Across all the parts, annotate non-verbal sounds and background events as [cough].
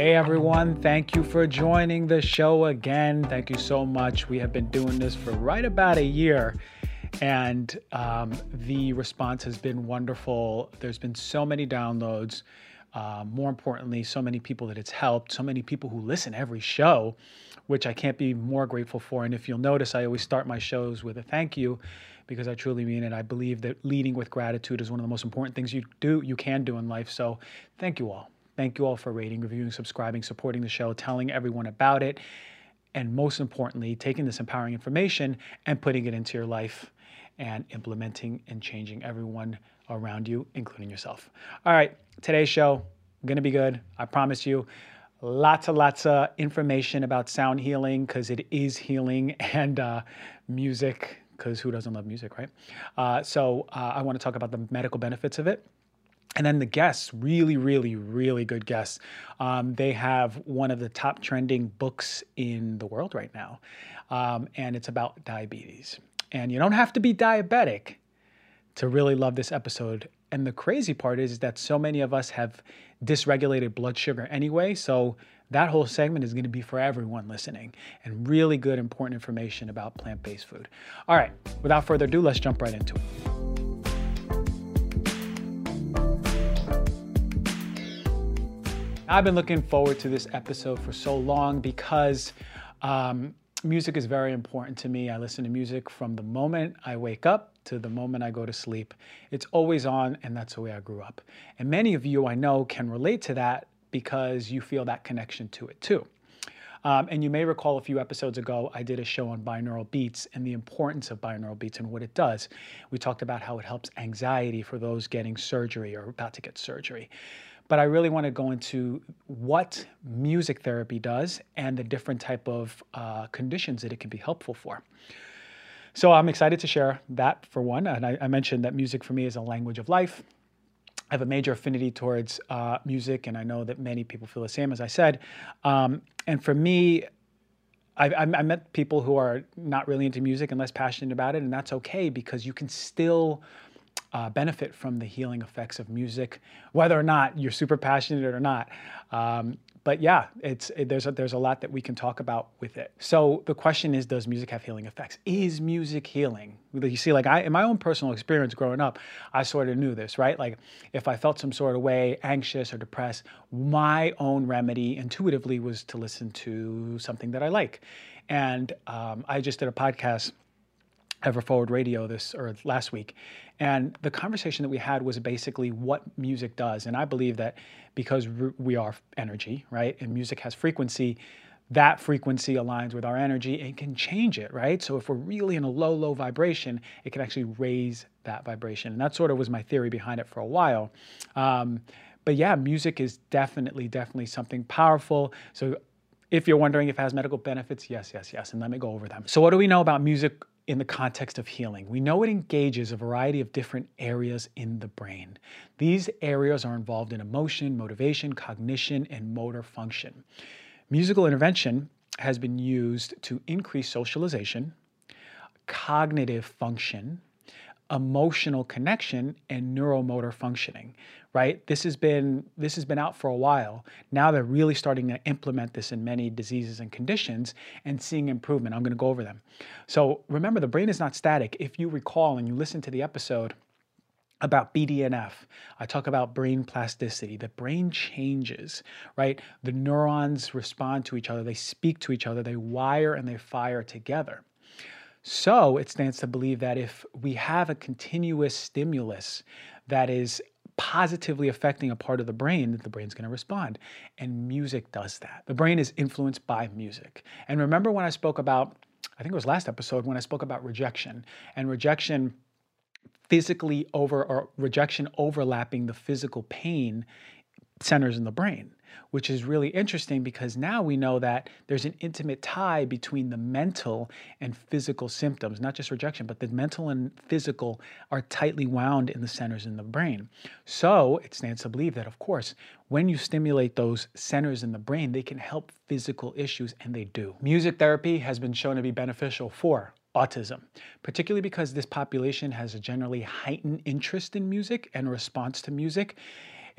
Hey everyone, thank you for joining the show again. Thank you so much. We have been doing this for right about a year, and um, the response has been wonderful. There's been so many downloads. Uh, more importantly, so many people that it's helped, so many people who listen every show, which I can't be more grateful for. And if you'll notice, I always start my shows with a thank you because I truly mean it. I believe that leading with gratitude is one of the most important things you do, you can do in life. So thank you all. Thank you all for rating, reviewing, subscribing, supporting the show, telling everyone about it, and most importantly, taking this empowering information and putting it into your life and implementing and changing everyone around you, including yourself. All right, today's show, gonna be good. I promise you. Lots and lots of information about sound healing because it is healing [laughs] and uh, music because who doesn't love music, right? Uh, so uh, I want to talk about the medical benefits of it. And then the guests, really, really, really good guests. Um, they have one of the top trending books in the world right now, um, and it's about diabetes. And you don't have to be diabetic to really love this episode. And the crazy part is, is that so many of us have dysregulated blood sugar anyway. So that whole segment is going to be for everyone listening and really good, important information about plant based food. All right, without further ado, let's jump right into it. I've been looking forward to this episode for so long because um, music is very important to me. I listen to music from the moment I wake up to the moment I go to sleep. It's always on, and that's the way I grew up. And many of you I know can relate to that because you feel that connection to it too. Um, and you may recall a few episodes ago, I did a show on binaural beats and the importance of binaural beats and what it does. We talked about how it helps anxiety for those getting surgery or about to get surgery but I really want to go into what music therapy does and the different type of uh, conditions that it can be helpful for. So I'm excited to share that for one, and I, I, mentioned that music for me is a language of life. I have a major affinity towards uh, music, and I know that many people feel the same, as I said. Um, and for me, I, I, met people who are not really into music and less passionate about it, and that's okay because you can still uh, benefit from the healing effects of music, whether or not you're super passionate or not. Um, but yeah, it's it, there's a, there's a lot that we can talk about with it. So the question is, does music have healing effects? Is music healing? You see, like I in my own personal experience growing up, I sort of knew this, right? Like if I felt some sort of way, anxious or depressed, my own remedy intuitively was to listen to something that I like. And um, I just did a podcast Ever Forward Radio this or last week, and the conversation that we had was basically what music does. And I believe that because we are energy, right, and music has frequency, that frequency aligns with our energy and can change it, right? So if we're really in a low, low vibration, it can actually raise that vibration. And that sort of was my theory behind it for a while. Um, but yeah, music is definitely, definitely something powerful. So if you're wondering if it has medical benefits, yes, yes, yes. And let me go over them. So, what do we know about music in the context of healing. We know it engages a variety of different areas in the brain. These areas are involved in emotion, motivation, cognition, and motor function. Musical intervention has been used to increase socialization, cognitive function, emotional connection and neuromotor functioning right this has been this has been out for a while now they're really starting to implement this in many diseases and conditions and seeing improvement i'm going to go over them so remember the brain is not static if you recall and you listen to the episode about BDNF. I talk about brain plasticity. The brain changes, right? The neurons respond to each other, they speak to each other, they wire and they fire together. So it stands to believe that if we have a continuous stimulus that is positively affecting a part of the brain, that the brain's going to respond. And music does that. The brain is influenced by music. And remember when I spoke about, I think it was last episode, when I spoke about rejection and rejection physically over or rejection overlapping the physical pain centers in the brain which is really interesting because now we know that there's an intimate tie between the mental and physical symptoms, not just rejection, but the mental and physical are tightly wound in the centers in the brain. So it stands to believe that, of course, when you stimulate those centers in the brain, they can help physical issues, and they do. Music therapy has been shown to be beneficial for autism, particularly because this population has a generally heightened interest in music and response to music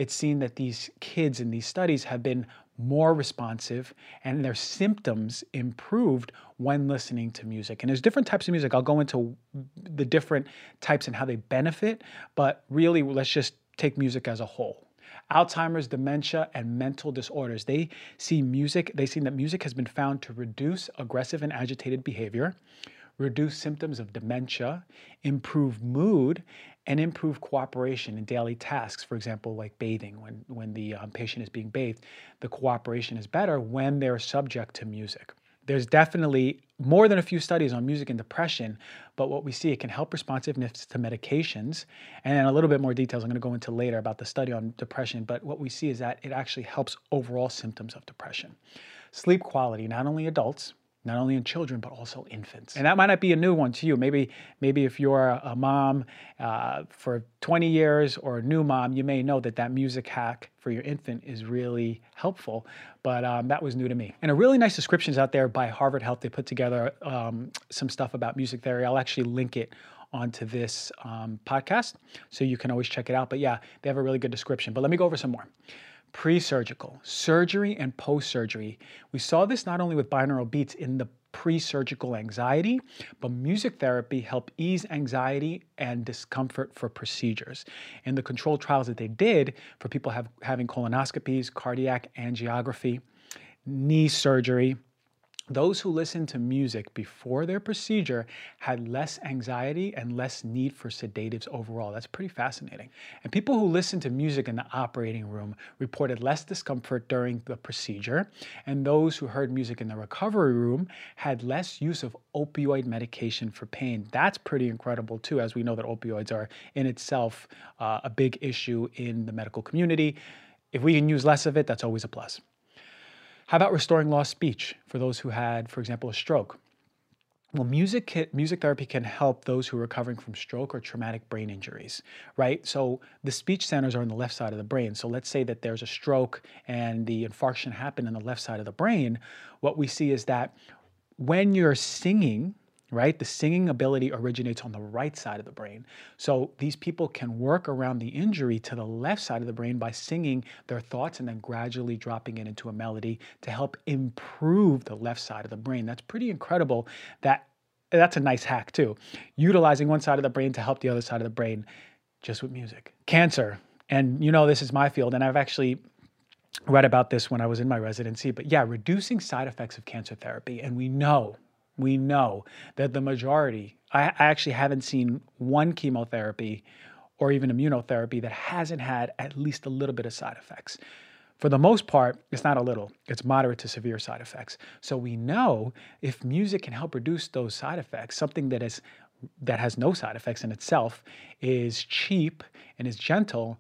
it's seen that these kids in these studies have been more responsive, and their symptoms improved when listening to music. And there's different types of music. I'll go into the different types and how they benefit, but really, let's just take music as a whole. Alzheimer's, dementia, and mental disorders. They see music, they see that music has been found to reduce aggressive and agitated behavior, reduce symptoms of dementia, improve mood, and improve cooperation in daily tasks. For example, like bathing, when, when the um, patient is being bathed, the cooperation is better when they're subject to music. There's definitely more than a few studies on music and depression, but what we see, it can help responsiveness to medications. And a little bit more details I'm going to go into later about the study on depression, but what we see is that it actually helps overall symptoms of depression. Sleep quality, not only adults, not only in children but also infants. And that might not be a new one to you. Maybe maybe if you're a mom uh, for 20 years or a new mom, you may know that that music hack for your infant is really helpful. But um, that was new to me. And a really nice descriptions out there by Harvard Health. They put together um, some stuff about music theory. I'll actually link it onto this um, podcast, so you can always check it out. But yeah, they have a really good description. But let me go over some more pre-surgical, surgery and post-surgery. We saw this not only with binaural beats in the pre-surgical anxiety, but music therapy helped ease anxiety and discomfort for procedures. In the controlled trials that they did for people have, having colonoscopies, cardiac angiography, knee surgery, those who listened to music before their procedure had less anxiety and less need for sedatives overall. That's pretty fascinating. And people who listened to music in the operating room reported less discomfort during the procedure. And those who heard music in the recovery room had less use of opioid medication for pain. That's pretty incredible, too, as we know that opioids are in itself uh, a big issue in the medical community. If we can use less of it, that's always a plus. How about restoring lost speech for those who had, for example, a stroke? Well, music music therapy can help those who are recovering from stroke or traumatic brain injuries, right? So the speech centers are on the left side of the brain. So let's say that there's a stroke and the infarction happened in the left side of the brain. What we see is that when you're singing, right? The singing ability originates on the right side of the brain. So these people can work around the injury to the left side of the brain by singing their thoughts and then gradually dropping it into a melody to help improve the left side of the brain. That's pretty incredible that that's a nice hack too. Utilizing one side of the brain to help the other side of the brain just with music. Cancer. And you know this is my field and I've actually read about this when I was in my residency, but yeah, reducing side effects of cancer therapy. And we know we know that the majority, I, actually haven't seen one chemotherapy or even immunotherapy that hasn't had at least a little bit of side effects. For the most part, it's not a little, it's moderate to severe side effects. So we know if music can help reduce those side effects, something that is that has no side effects in itself is cheap and is gentle,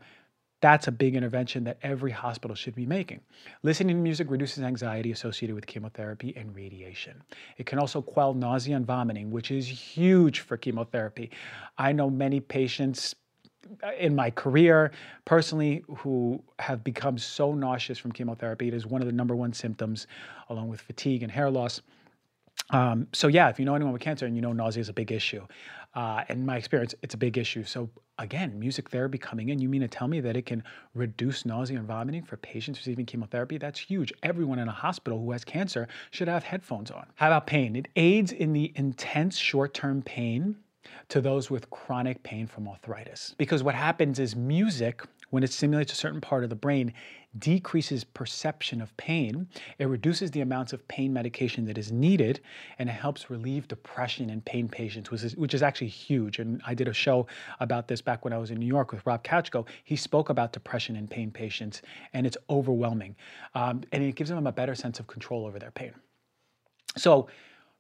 that's a big intervention that every hospital should be making. Listening to music reduces anxiety associated with chemotherapy and radiation. It can also quell nausea and vomiting, which is huge for chemotherapy. I know many patients uh, in my career personally who have become so nauseous from chemotherapy. It is one of the number one symptoms, along with fatigue and hair loss. Um, so yeah, if you know anyone with cancer and you know nausea is a big issue, uh, in my experience, it's a big issue. So again, music therapy coming in, you mean to tell me that it can reduce nausea and vomiting for patients receiving chemotherapy? That's huge. Everyone in a hospital who has cancer should have headphones on. How about pain? It aids in the intense short-term pain to those with chronic pain from arthritis. Because what happens is music, when it stimulates a certain part of the brain, decreases perception of pain. It reduces the amounts of pain medication that is needed, and it helps relieve depression in pain patients, which is, which is actually huge. And I did a show about this back when I was in New York with Rob Kachko. He spoke about depression in pain patients, and it's overwhelming. Um, and it gives them a better sense of control over their pain. So,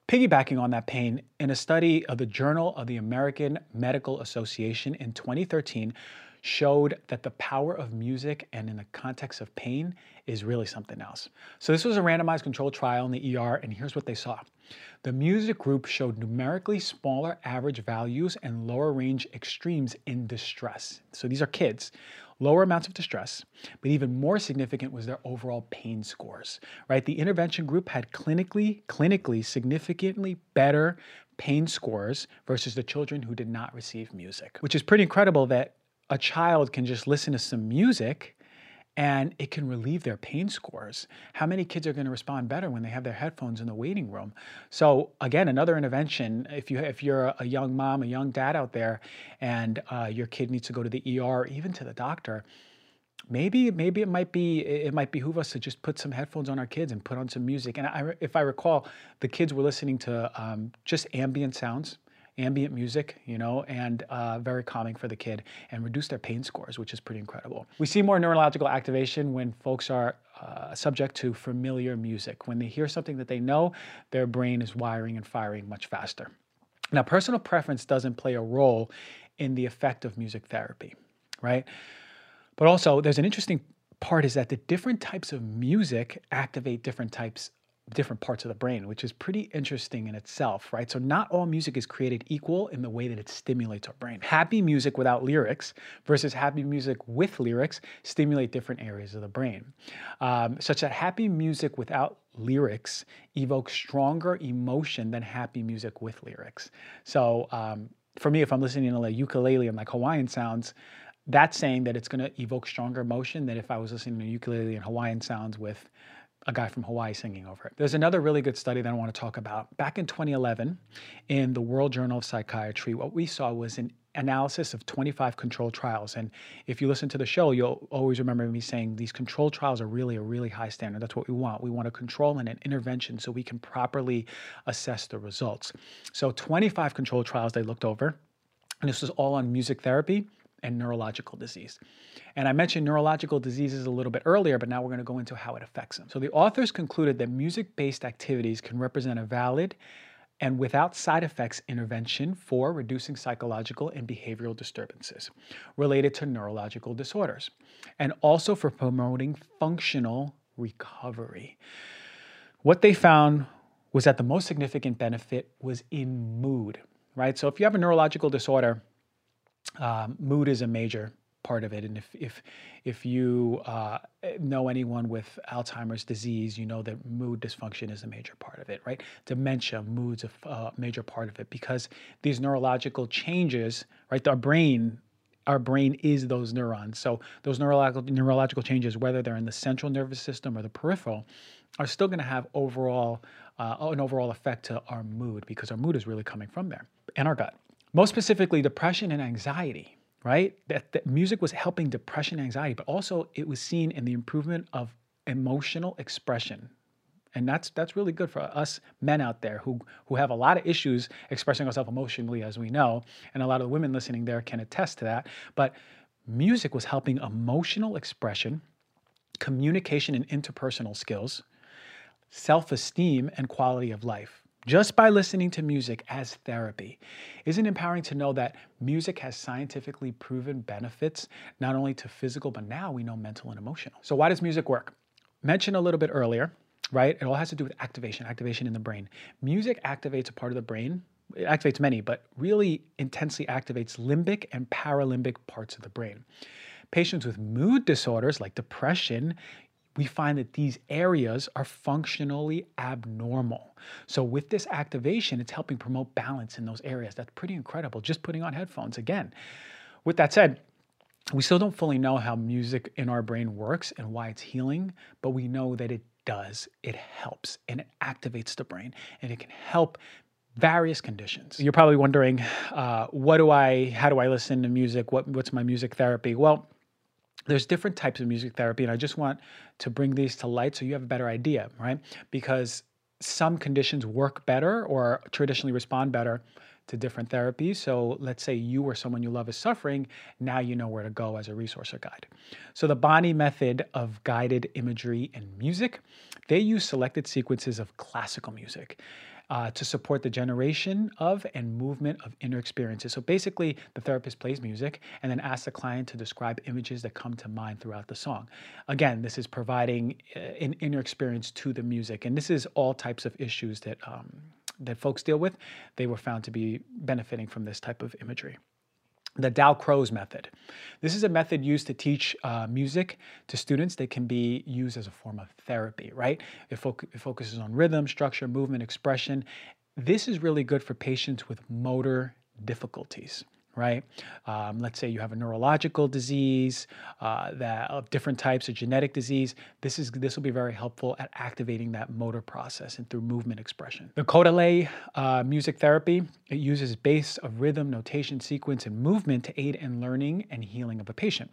Piggybacking on that pain, in a study of the Journal of the American Medical Association in 2013, showed that the power of music and in the context of pain is really something else. So this was a randomized controlled trial in the ER, and here's what they saw. The music group showed numerically smaller average values and lower range extremes in distress. So these are kids, lower amounts of distress, but even more significant was their overall pain scores, right? The intervention group had clinically, clinically significantly better pain scores versus the children who did not receive music, which is pretty incredible that a child can just listen to some music and it can relieve their pain scores. How many kids are going to respond better when they have their headphones in the waiting room? So again, another intervention. If you if you're a young mom, a young dad out there, and uh, your kid needs to go to the ER, even to the doctor, maybe maybe it might be it might behoove us to just put some headphones on our kids and put on some music. And I, if I recall, the kids were listening to um, just ambient sounds ambient music, you know, and uh, very calming for the kid and reduce their pain scores, which is pretty incredible. We see more neurological activation when folks are uh, subject to familiar music. When they hear something that they know, their brain is wiring and firing much faster. Now, personal preference doesn't play a role in the effect of music therapy, right? But also, there's an interesting part is that the different types of music activate different types different parts of the brain, which is pretty interesting in itself, right? So, not all music is created equal in the way that it stimulates our brain. Happy music without lyrics versus happy music with lyrics stimulate different areas of the brain, um, such that happy music without lyrics evokes stronger emotion than happy music with lyrics. So, um, for me, if I'm listening to like ukulele and like Hawaiian sounds, that's saying that it's going to evoke stronger emotion than if I was listening to ukulele and Hawaiian sounds with a guy from Hawaii singing over it. There's another really good study that I want to talk about. Back in 2011, in the World Journal of Psychiatry, what we saw was an analysis of 25 controlled trials. And if you listen to the show, you'll always remember me saying these controlled trials are really a really high standard. That's what we want. We want a control and an intervention so we can properly assess the results. So 25 controlled trials they looked over. And this was all on music therapy and neurological disease. And I mentioned neurological diseases a little bit earlier, but now we're going to go into how it affects them. So the authors concluded that music based activities can represent a valid and without side effects intervention for reducing psychological and behavioral disturbances related to neurological disorders, and also for promoting functional recovery. What they found was that the most significant benefit was in mood, right? So if you have a neurological disorder, um, mood is a major part of it. And if if if you uh, know anyone with Alzheimer's disease, you know that mood dysfunction is a major part of it, right? Dementia, mood's a uh, major part of it because these neurological changes, right? Our brain. Our brain is those neurons. So those neurological neurological changes, whether they're in the central nervous system or the peripheral, are still going to have overall uh, an overall effect to our mood because our mood is really coming from there and our gut. Most specifically, depression and anxiety, right? That, that music was helping depression and anxiety, but also it was seen in the improvement of emotional expression. And that's that's really good for us men out there who who have a lot of issues expressing ourselves emotionally, as we know, and a lot of the women listening there can attest to that. But music was helping emotional expression, communication and interpersonal skills, self-esteem, and quality of life just by listening to music as therapy. Isn't empowering to know that music has scientifically proven benefits, not only to physical, but now we know mental and emotional. So, why does music work? Mentioned a little bit earlier, right? It all has to do with activation, activation in the brain. Music activates a part of the brain. It activates many, but really intensely activates limbic and paralimbic parts of the brain. Patients with mood disorders like depression we find that these areas are functionally abnormal. So, with this activation, it's helping promote balance in those areas. That's pretty incredible, just putting on headphones. Again, with that said, we still don't fully know how music in our brain works and why it's healing, but we know that it does. It helps and it activates the brain and it can help various conditions. You're probably wondering, uh, what do I, how do I listen to music? What, what's my music therapy? Well, there's different types of music therapy, and I just want to bring these to light so you have a better idea, right? Because some conditions work better or traditionally respond better to different therapies. So let's say you or someone you love is suffering, now you know where to go as a resource or guide. So the Bonny method of guided imagery and music, they use selected sequences of classical music uh, to support the generation of and movement of inner experiences. So basically, the therapist plays music and then asks the client to describe images that come to mind throughout the song. Again, this is providing uh, an inner experience to the music, and this is all types of issues that um, that folks deal with. They were found to be benefiting from this type of imagery the Dalcroze method. This is a method used to teach uh, music to students that can be used as a form of therapy, right? It, fo- it, focuses on rhythm, structure, movement, expression. This is really good for patients with motor difficulties, right? Um, let's say you have a neurological disease uh, that of different types of genetic disease. This is this will be very helpful at activating that motor process and through movement expression. The Kodály uh, music therapy it uses base of rhythm, notation, sequence, and movement to aid in learning and healing of a patient.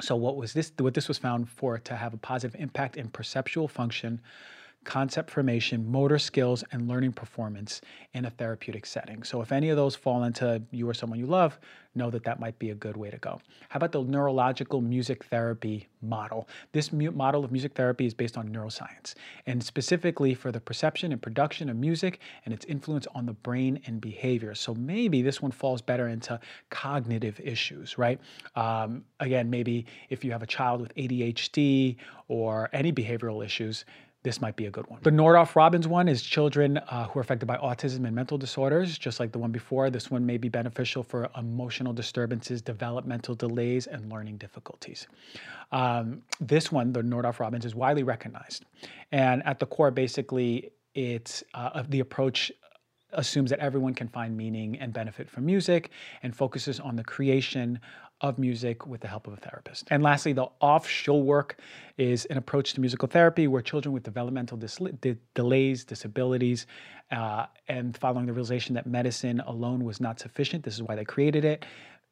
So what was this? What this was found for to have a positive impact in perceptual function concept formation, motor skills, and learning performance in a therapeutic setting. So, if any of those fall into you or someone you love, know that that might be a good way to go. How about the neurological music therapy model? This model of music therapy is based on neuroscience and specifically for the perception and production of music and its influence on the brain and behavior. So, maybe this one falls better into cognitive issues, right? Um, again, maybe if you have a child with ADHD or any behavioral issues, this might be a good one. The Nordoff Robbins one is children uh, who are affected by autism and mental disorders, just like the one before. This one may be beneficial for emotional disturbances, developmental delays, and learning difficulties. Um, this one, the Nordoff Robbins, is widely recognized. And at the core, basically, it's uh, the approach assumes that everyone can find meaning and benefit from music and focuses on the creation of music with the help of a therapist. And lastly, the Orff work is an approach to musical therapy where children with developmental dis- de- delays, disabilities, uh, and following the realization that medicine alone was not sufficient, this is why they created it,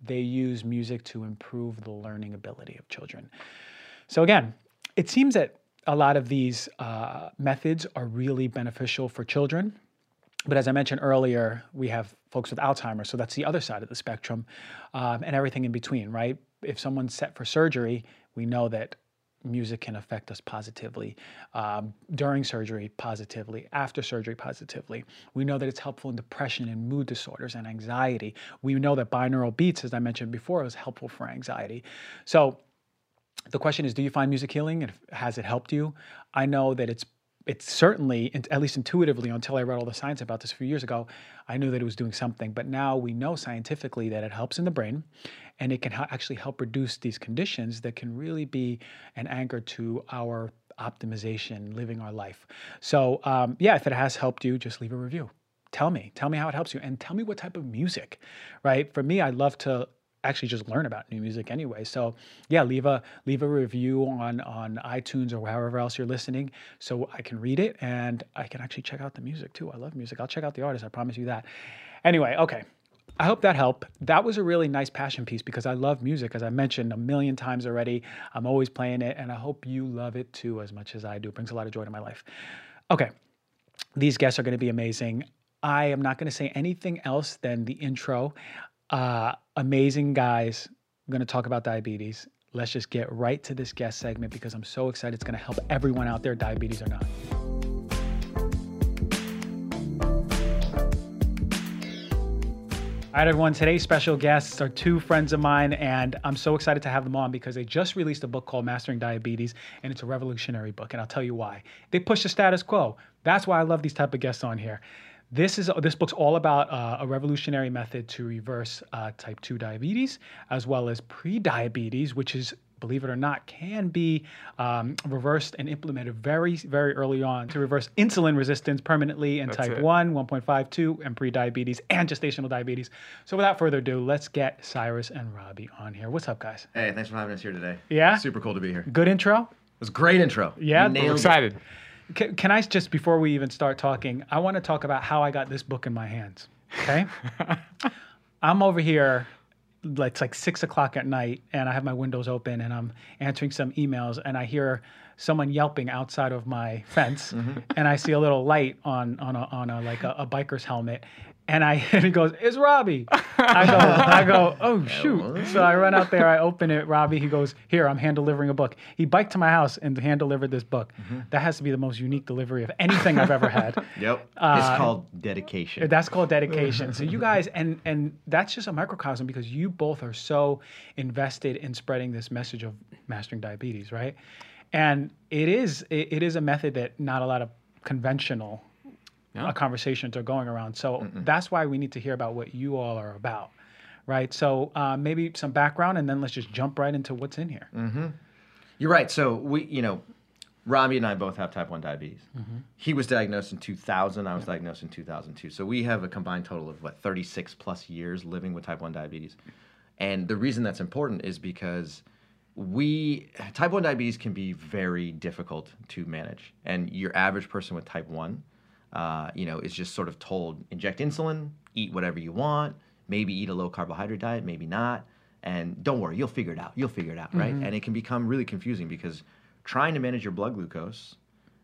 they use music to improve the learning ability of children. So again, it seems that a lot of these uh, methods are really beneficial for children but as I mentioned earlier, we have folks with Alzheimer's, so that's the other side of the spectrum, um, and everything in between, right? If someone's set for surgery, we know that music can affect us positively um, during surgery, positively after surgery, positively. We know that it's helpful in depression and mood disorders and anxiety. We know that binaural beats, as I mentioned before, is helpful for anxiety. So the question is, do you find music healing? And has it helped you? I know that it's it's certainly, at least intuitively, until I read all the science about this a few years ago, I knew that it was doing something. But now we know scientifically that it helps in the brain and it can actually help reduce these conditions that can really be an anchor to our optimization, living our life. So, um, yeah, if it has helped you, just leave a review. Tell me, tell me how it helps you, and tell me what type of music, right? For me, I love to actually just learn about new music anyway. So yeah, leave a leave a review on on iTunes or wherever else you're listening, so I can read it and I can actually check out the music too. I love music. I'll check out the artist. I promise you that. Anyway, okay. I hope that helped. That was a really nice passion piece because I love music, as I mentioned a million times already. I'm always playing it, and I hope you love it too as much as I do. It brings a lot of joy to my life. Okay, these guests are going to be amazing. I am not going to say anything else than the intro. Uh, amazing guys. I'm going to talk about diabetes. Let's just get right to this guest segment because I'm so excited. It's going to help everyone out there, diabetes or not. All right, everyone. Today's special guests are two friends of mine, and I'm so excited to have them on because they just released a book called Mastering Diabetes, and it's a revolutionary book. And I'll tell you why. They push the status quo. That's why I love these type of guests on here. This is this book's all about uh, a revolutionary method to reverse uh, type 2 diabetes as well as pre-diabetes, which is believe it or not, can be um, reversed and implemented very, very early on to reverse insulin resistance permanently in That's type it. 1, 1.52, and pre-diabetes and gestational diabetes. So without further ado, let's get Cyrus and Robby on here. What's up, guys? Hey, thanks for having us here today. Yeah? Super cool to be here. Good intro? It was a great intro. Yeah? Nailed excited. It. Can, can I just, before we even start talking, I want to talk about how I got this book in my hands. Okay. [laughs] I'm over here, it's like six o'clock at night, and I have my windows open and I'm answering some emails, and I hear someone yelping outside of my fence, mm-hmm. and I see a little light on on a, on a like a, a biker's helmet, and I [laughs] and he goes, "It's Robby." I go, I go, "Oh [laughs] shoot!" So I run out there, I open it. Robby, he goes, "Here, I'm hand delivering a book." He biked to my house and hand delivered this book. Mm-hmm. That has to be the most unique delivery of anything I've ever had. [laughs] yep, uh, it's called dedication. That's called dedication. so you guys, and and that's just a microcosm because you both are so invested in spreading this message of mastering diabetes, right? And it is it, it is a method that not a lot of conventional yeah. conversations are going around. So Mm-mm. that's why we need to hear about what you all are about, right? So uh, maybe some background, and then let's just jump right into what's in here. Mm-hmm. You're right. So we, you know, Robby and I both have type 1 diabetes. Mm-hmm. He was diagnosed in 2000. I was yeah. diagnosed in 2002. So we have a combined total of what 36 plus years living with type 1 diabetes. And the reason that's important is because we type 1 diabetes can be very difficult to manage. And your average person with type 1, uh, you know, is just sort of told inject insulin, eat whatever you want, maybe eat a low carbohydrate diet, maybe not. And don't worry, you'll figure it out. You'll figure it out, right? Mm-hmm. And it can become really confusing because trying to manage your blood glucose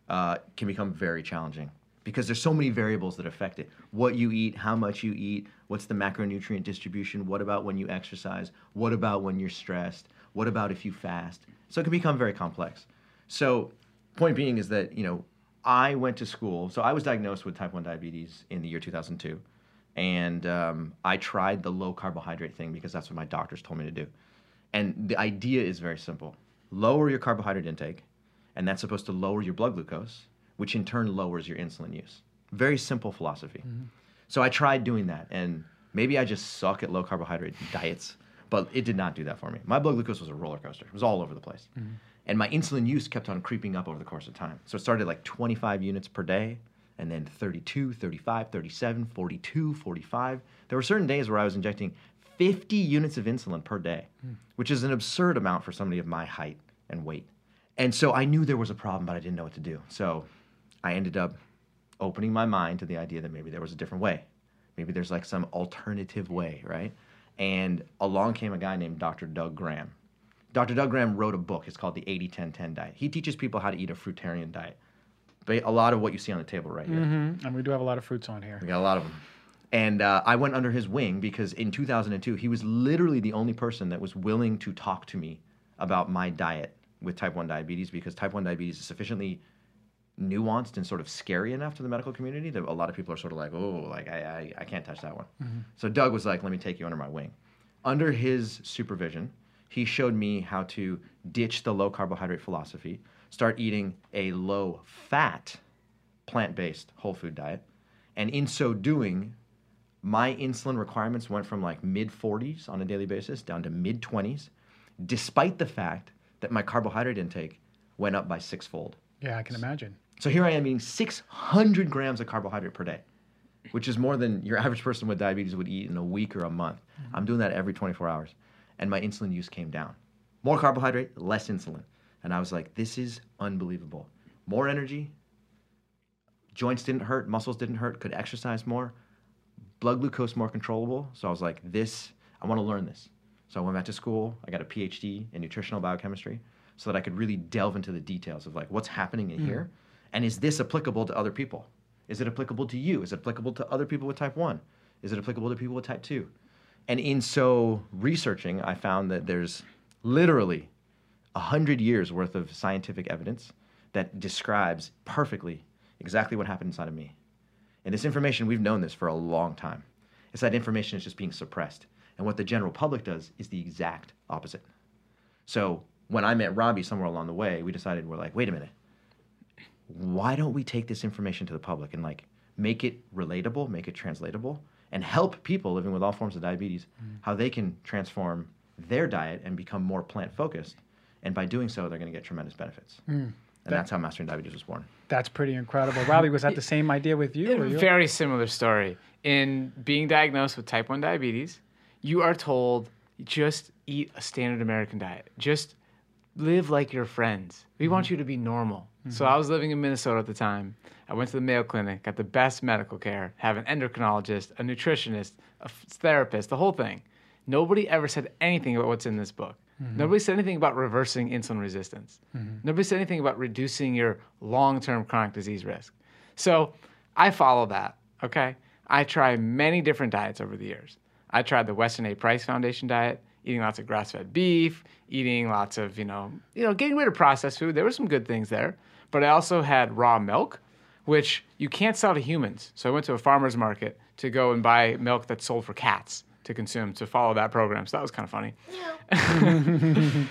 uh, can become very challenging because there's so many variables that affect it. What you eat, how much you eat, what's the macronutrient distribution, what about when you exercise, what about when you're stressed, what about if you fast. So it can become very complex. So point being is that, you know, I went to school. So I was diagnosed with type 1 diabetes in the year 2002. And um, I tried the low carbohydrate thing because that's what my doctors told me to do. And the idea is very simple lower your carbohydrate intake, and that's supposed to lower your blood glucose, which in turn lowers your insulin use. Very simple philosophy. Mm-hmm. So I tried doing that, and maybe I just suck at low carbohydrate diets, but it did not do that for me. My blood glucose was a roller coaster, it was all over the place. Mm-hmm. And my insulin use kept on creeping up over the course of time. So it started like 25 units per day, and then 32, 35, 37, 42, 45. There were certain days where I was injecting 50 units of insulin per day, mm. which is an absurd amount for somebody of my height and weight. And so I knew there was a problem, but I didn't know what to do. So I ended up opening my mind to the idea that maybe there was a different way. Maybe there's like some alternative way, right? And along came a guy named Dr. Doug Graham. Dr. Doug Graham wrote a book. It's called the 80 10 10 diet. He teaches people how to eat a fruitarian diet. But a lot of what you see on the table right here. Mm-hmm. And we do have a lot of fruits on here. We got a lot of them. And uh, I went under his wing because in 2002, he was literally the only person that was willing to talk to me about my diet with type 1 diabetes because type 1 diabetes is sufficiently nuanced and sort of scary enough to the medical community that a lot of people are sort of like, oh, like I, I, I can't touch that one. Mm-hmm. So Doug was like, let me take you under my wing. Under his supervision, he showed me how to ditch the low carbohydrate philosophy, start eating a low fat, plant based whole food diet. And in so doing, my insulin requirements went from like mid 40s on a daily basis down to mid 20s, despite the fact that my carbohydrate intake went up by sixfold. Yeah, I can imagine. So here I am eating 600 grams of carbohydrate per day, which is more than your average person with diabetes would eat in a week or a month. Mm-hmm. I'm doing that every 24 hours. And my insulin use came down. More carbohydrate, less insulin. And I was like, this is unbelievable. More energy, joints didn't hurt, muscles didn't hurt, could exercise more, blood glucose more controllable. So I was like, this, I want to learn this. So I went back to school. I got a PhD in nutritional biochemistry so that I could really delve into the details of like what's happening in mm. here and is this applicable to other people? Is it applicable to you? Is it applicable to other people with type 1? Is it applicable to people with type 2? And in so researching, I found that there's literally 100 years worth of scientific evidence that describes perfectly exactly what happened inside of me. And this information, we've known this for a long time. It's that information is just being suppressed. And what the general public does is the exact opposite. So when I met Robby somewhere along the way, we decided we're like, wait a minute, why don't we take this information to the public and like make it relatable, make it translatable, and help people living with all forms of diabetes mm. how they can transform their diet and become more plant focused. And by doing so, they're going to get tremendous benefits. Mm. And that, that's how Mastering Diabetes was born. That's pretty incredible. Robby, was that the same idea with you? [laughs] you? Very similar story. In being diagnosed with type 1 diabetes, you are told just eat a standard American diet. Just live like your friends. We mm-hmm. want you to be normal. Mm-hmm. So I was living in Minnesota at the time. I went to the Mayo Clinic, got the best medical care, have an endocrinologist, a nutritionist, a therapist, the whole thing. Nobody ever said anything about what's in this book. Mm-hmm. Nobody said anything about reversing insulin resistance. Mm-hmm. Nobody said anything about reducing your long term chronic disease risk. So I follow that, okay? I try many different diets over the years. I tried the Weston A. Price Foundation diet, eating lots of grass-fed beef, eating lots of, you know, you know, getting rid of processed food. There were some good things there. But I also had raw milk, which you can't sell to humans. So I went to a farmer's market to go and buy milk that's sold for cats to consume to follow that program. So that was kind of funny.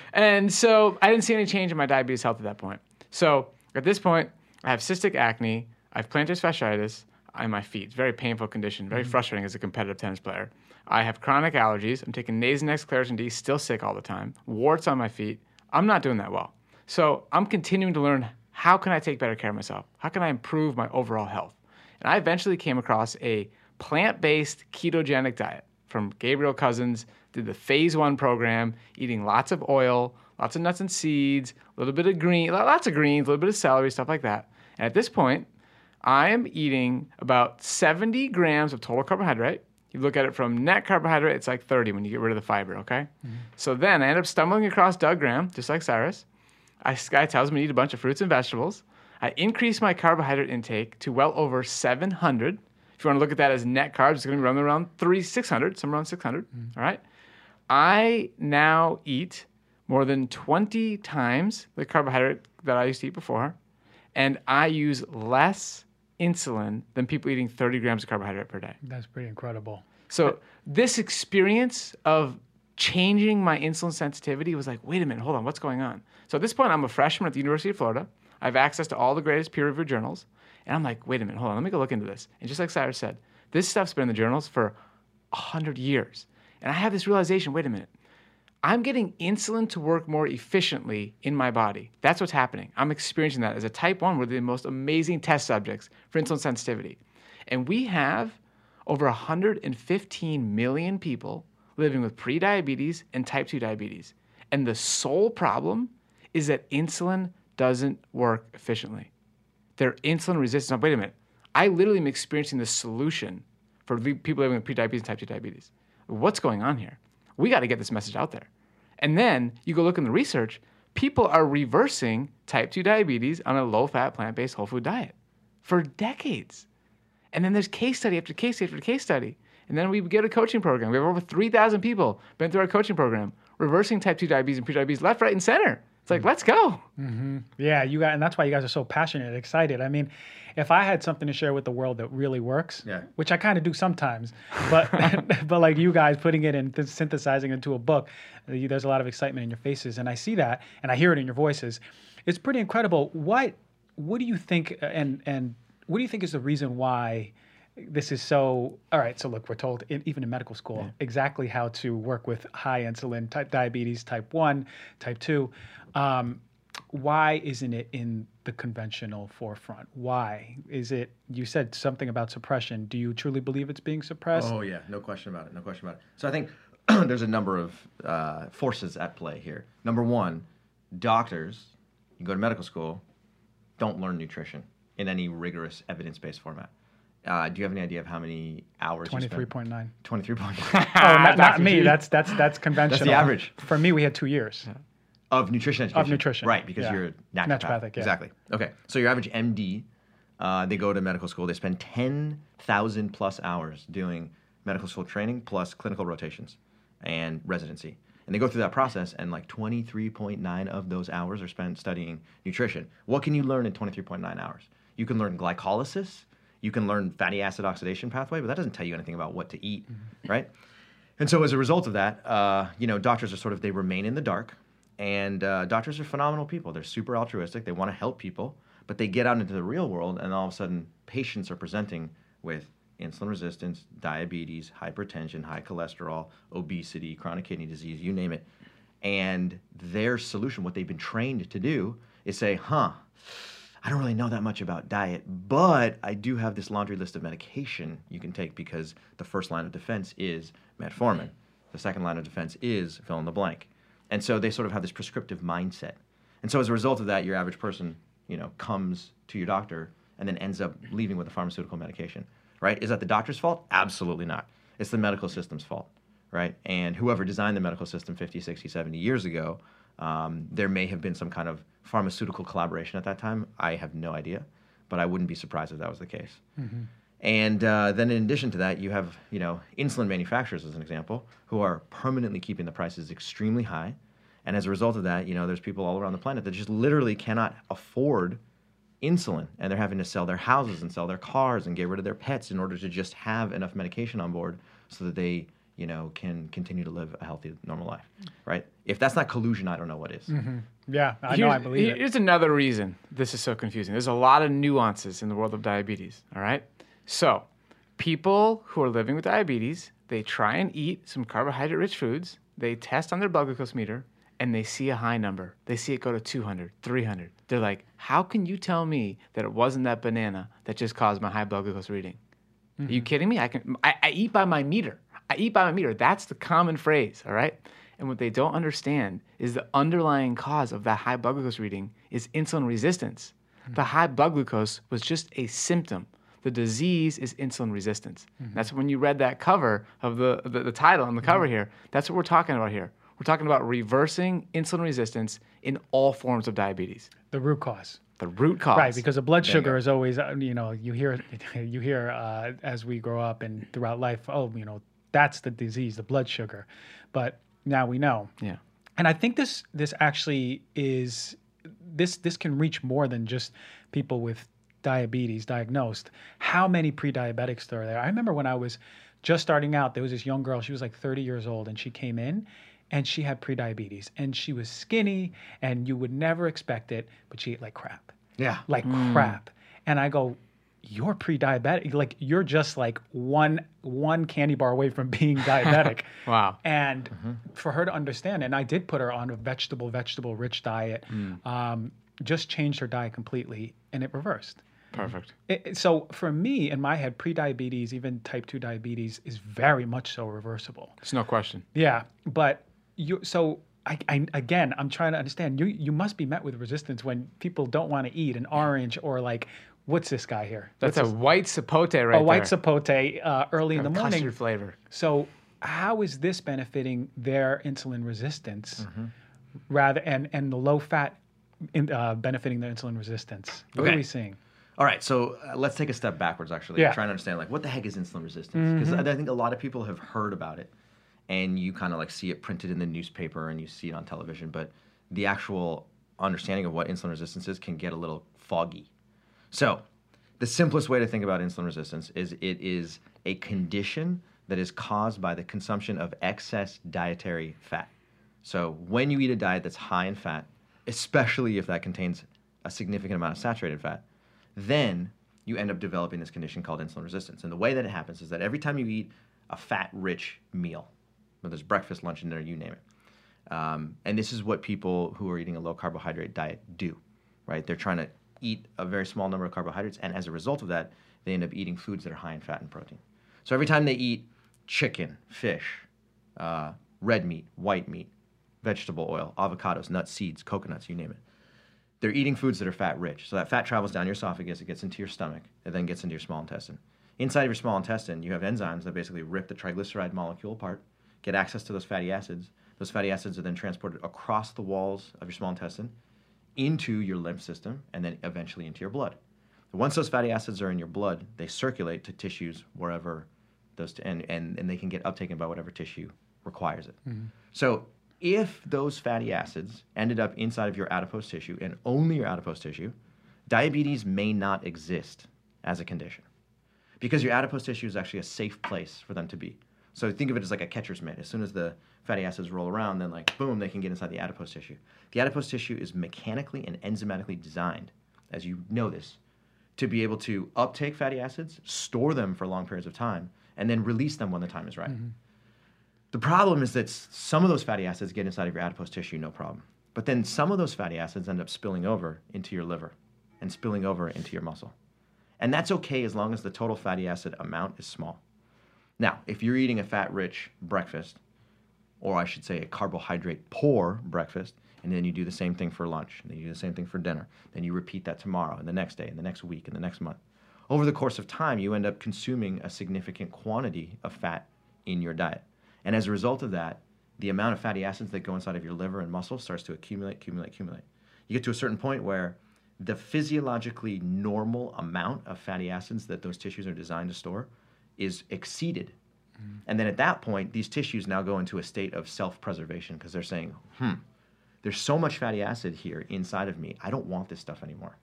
[laughs] and so I didn't see any change in my diabetes health at that point. So at this point, I have cystic acne, I have plantar fasciitis on my feet. It's very painful condition, very mm-hmm. frustrating as a competitive tennis player. I have chronic allergies. I'm taking Nasonex, Claritin D, still sick all the time. Warts on my feet. I'm not doing that well. So I'm continuing to learn how can I take better care of myself? How can I improve my overall health? And I eventually came across a plant based ketogenic diet from Gabriel Cousens, did the phase one program, eating lots of oil, lots of nuts and seeds, a little bit of green, lots of greens, a little bit of celery, stuff like that. And at this point, I am eating about 70 grams of total carbohydrate. You look at it from net carbohydrate, it's like 30 when you get rid of the fiber, okay? Mm-hmm. So then I end up stumbling across Doug Graham, just like Cyrus. I, this guy tells me to eat a bunch of fruits and vegetables. I increase my carbohydrate intake to well over 700. If you want to look at that as net carbs, it's going to be running around three, 600, somewhere around 600. Mm-hmm. All right. I now eat more than 20 times the carbohydrate that I used to eat before, and I use less insulin than people eating 30 grams of carbohydrate per day. That's pretty incredible. So this experience of changing my insulin sensitivity was like, wait a minute, hold on, what's going on? So at this point, I'm a freshman at the University of Florida. I have access to all the greatest peer-reviewed journals, and I'm like, wait a minute, hold on, let me go look into this. And just like Cyrus said, this stuff's been in the journals for hundred years, and I have this realization: wait a minute, I'm getting insulin to work more efficiently in my body. That's what's happening. I'm experiencing that as a type 1. We're the most amazing test subjects for insulin sensitivity. And we have over 115 million people living with prediabetes and type 2 diabetes. And the sole problem is that insulin doesn't work efficiently. They're insulin resistant. Wait a minute. I literally am experiencing the solution for people living with prediabetes and type 2 diabetes. What's going on here? We got to get this message out there. And then you go look in the research, people are reversing type 2 diabetes on a low fat, plant based whole food diet for decades. And then there's case study after case study after case study. And then we get a coaching program. We have over 3,000 people been through our coaching program, reversing type 2 diabetes and prediabetes left, right, and center. It's like, let's go. Yeah, you got, and that's why you guys are so passionate, and excited. I mean, if I had something to share with the world that really works, Yeah. which I kind of do sometimes, but [laughs] [laughs] but like you guys putting it and th- synthesizing into a book, there's a lot of excitement in your faces, and I see that, and I hear it in your voices. It's pretty incredible. What what do you think, uh, and and what do you think is the reason why? This is so. All right. So look, we're told in, even in medical school exactly how to work with high insulin type diabetes, type one, type two. Um, why isn't it in the conventional forefront? Why is it? You said something about suppression. Do you truly believe it's being suppressed? Oh yeah, no question about it. No question about it. So I think [clears throat] there's a number of uh, forces at play here. Number one, doctors, you go to medical school, don't learn nutrition in any rigorous evidence-based format. Uh, do you have any idea of how many hours? you spend? Twenty-three point nine. Twenty-three point Oh, not, not me. G. That's that's conventional. that's [laughs] conventional. average. For me, we had two years. of nutrition education. Of nutrition, right? Because yeah. you're a naturopath. Naturopathic, yeah. Exactly. Okay. So your average MD, uh, they go to medical school. They spend ten thousand plus hours doing medical school training plus clinical rotations and residency. And they go through that process, and like 23.9 of those hours are spent studying nutrition. What can you learn in 23.9 hours? You can learn glycolysis, you can learn fatty acid oxidation pathway, but that doesn't tell you anything about what to eat, right? And so as a result of that, uh, you know, doctors are sort of they remain in the dark, and uh, doctors are phenomenal people. They're super altruistic. They want to help people, but they get out into the real world, and all of a sudden, patients are presenting with insulin resistance, diabetes, hypertension, high cholesterol, obesity, chronic kidney disease, you name it. And their solution, what they've been trained to do, is say, "Huh, I don't really know that much about diet, but I do have this laundry list of medication you can take because the first line of defense is metformin. The second line of defense is fill in the blank. And so they sort of have this prescriptive mindset. And so as a result of that, your average person, you know, comes to your doctor and then ends up leaving with a pharmaceutical medication, right? Is that the doctor's fault? Absolutely not. It's the medical system's fault, right? And whoever designed the medical system 50, 60, 70 years ago, um, there may have been some kind of pharmaceutical collaboration at that time. I have no idea, but I wouldn't be surprised if that was the case. And uh, then, in addition to that, you have you know insulin manufacturers, as an example, who are permanently keeping the prices extremely high. And as a result of that, you know, there's people all around the planet that just literally cannot afford insulin, and they're having to sell their houses and sell their cars and get rid of their pets in order to just have enough medication on board so that they you know can continue to live a healthy, normal life. Right? If that's not collusion, I don't know what is. Mm-hmm. Yeah, I know. I believe it. Here's another reason this is so confusing. There's a lot of nuances in the world of diabetes. All right. So, people who are living with diabetes, they try and eat some carbohydrate rich foods, they test on their blood glucose meter, and they see a high number, they see it go to 200, 300. They're like, how can you tell me that it wasn't that banana that just caused my high blood glucose reading? Are you mm-hmm. kidding me? I can I, I eat by my meter. I eat by my meter. That's the common phrase, all right? And what they don't understand is the underlying cause of that high blood glucose reading is insulin resistance. The high blood glucose was just a symptom. The disease is insulin resistance. That's when you read that cover of the, the, the title on the cover here. That's what we're talking about here. We're talking about reversing insulin resistance in all forms of diabetes. The root cause. The root cause. Right, because the blood There sugar is always, uh, you know, you hear, [laughs] you hear uh, as we grow up and throughout life, oh, you know, that's the disease, the blood sugar. But now we know. yeah. And I think this this actually is this this can reach more than just people with diabetes diagnosed. How many pre-diabetics there are there? I remember when I was just starting out, there was this young girl, she was like 30 years old, and she came in and she had pre-diabetes and she was skinny and you would never expect it, but she ate like crap Yeah. like mm. crap. And I go, you're pre-diabetic. Like you're just like one one candy bar away from [laughs] being diabetic. [laughs] Wow. And for her to understand, and I did put her on a vegetable, vegetable rich diet. Um, just changed her diet completely, and it reversed. Perfect. It, so for me, in my head, pre-diabetes, even type two diabetes, is very much so reversible. it's no question. Yeah, but you so I, I again I'm trying to understand you you must be met with resistance when people don't want to eat an orange or like what's this guy here? That's What's a this- white sapote right there. a white there. sapote uh, early in the morning. Custard flavor. So how is this benefiting their insulin resistance Mm-hmm. rather and and the low fat in, uh, benefiting their insulin resistance? What are we seeing? All right, so uh, let's take a step backwards. Actually, Yeah. Mm-hmm. try and understand like what the heck is insulin resistance? Because I, I think a lot of people have heard about it, and you kind of like see it printed in the newspaper and you see it on television, but the actual understanding of what insulin resistance is can get a little foggy. So, the simplest way to think about insulin resistance is it is a condition that is caused by the consumption of excess dietary fat. So, when you eat a diet that's high in fat, especially if that contains a significant amount of saturated fat, then you end up developing this condition called insulin resistance. And the way that it happens is that every time you eat a fat rich meal, whether it's breakfast, lunch, and dinner, you name it, um, and this is what people who are eating a low carbohydrate diet do, right? They're trying to eat a very small number of carbohydrates, and as a result of that, they end up eating foods that are high in fat and protein. So every time they eat chicken, fish, uh, red meat, white meat, vegetable oil, avocados, nuts, seeds, coconuts, you name it, they're eating foods that are fat rich. So that fat travels down your esophagus, it gets into your stomach, it then gets into your small intestine. Inside of your small intestine, you have enzymes that basically rip the triglyceride molecule apart, get access to those fatty acids. Those fatty acids are then transported across the walls of your small intestine into your lymph system and then eventually into your blood. Once those fatty acids are in your blood, they circulate to tissues wherever those t- and, and, and they can get uptaken by whatever tissue requires it. Mm-hmm. So if those fatty acids ended up inside of your adipose tissue and only your adipose tissue, diabetes may not exist as a condition because your adipose tissue is actually a safe place for them to be. So think of it as like a catcher's mitt. As soon as the fatty acids roll around, then like boom, they can get inside the adipose tissue. The adipose tissue is mechanically and enzymatically designed, as you know this, to be able to uptake fatty acids, store them for long periods of time, and then release them when the time is right. Mm-hmm. The problem is that some of those fatty acids get inside of your adipose tissue, no problem. But then some of those fatty acids end up spilling over into your liver and spilling over into your muscle. And that's okay as long as the total fatty acid amount is small. Now, if you're eating a fat rich breakfast, or I should say a carbohydrate poor breakfast, and then you do the same thing for lunch, and then you do the same thing for dinner, then you repeat that tomorrow, and the next day, and the next week, and the next month. Over the course of time, you end up consuming a significant quantity of fat in your diet. And as a result of that, the amount of fatty acids that go inside of your liver and muscle starts to accumulate, accumulate, accumulate. You get to a certain point where the physiologically normal amount of fatty acids that those tissues are designed to store is exceeded. And then at that point, these tissues now go into a state of self preservation because they're saying, hmm, there's so much fatty acid here inside of me. I don't want this stuff anymore.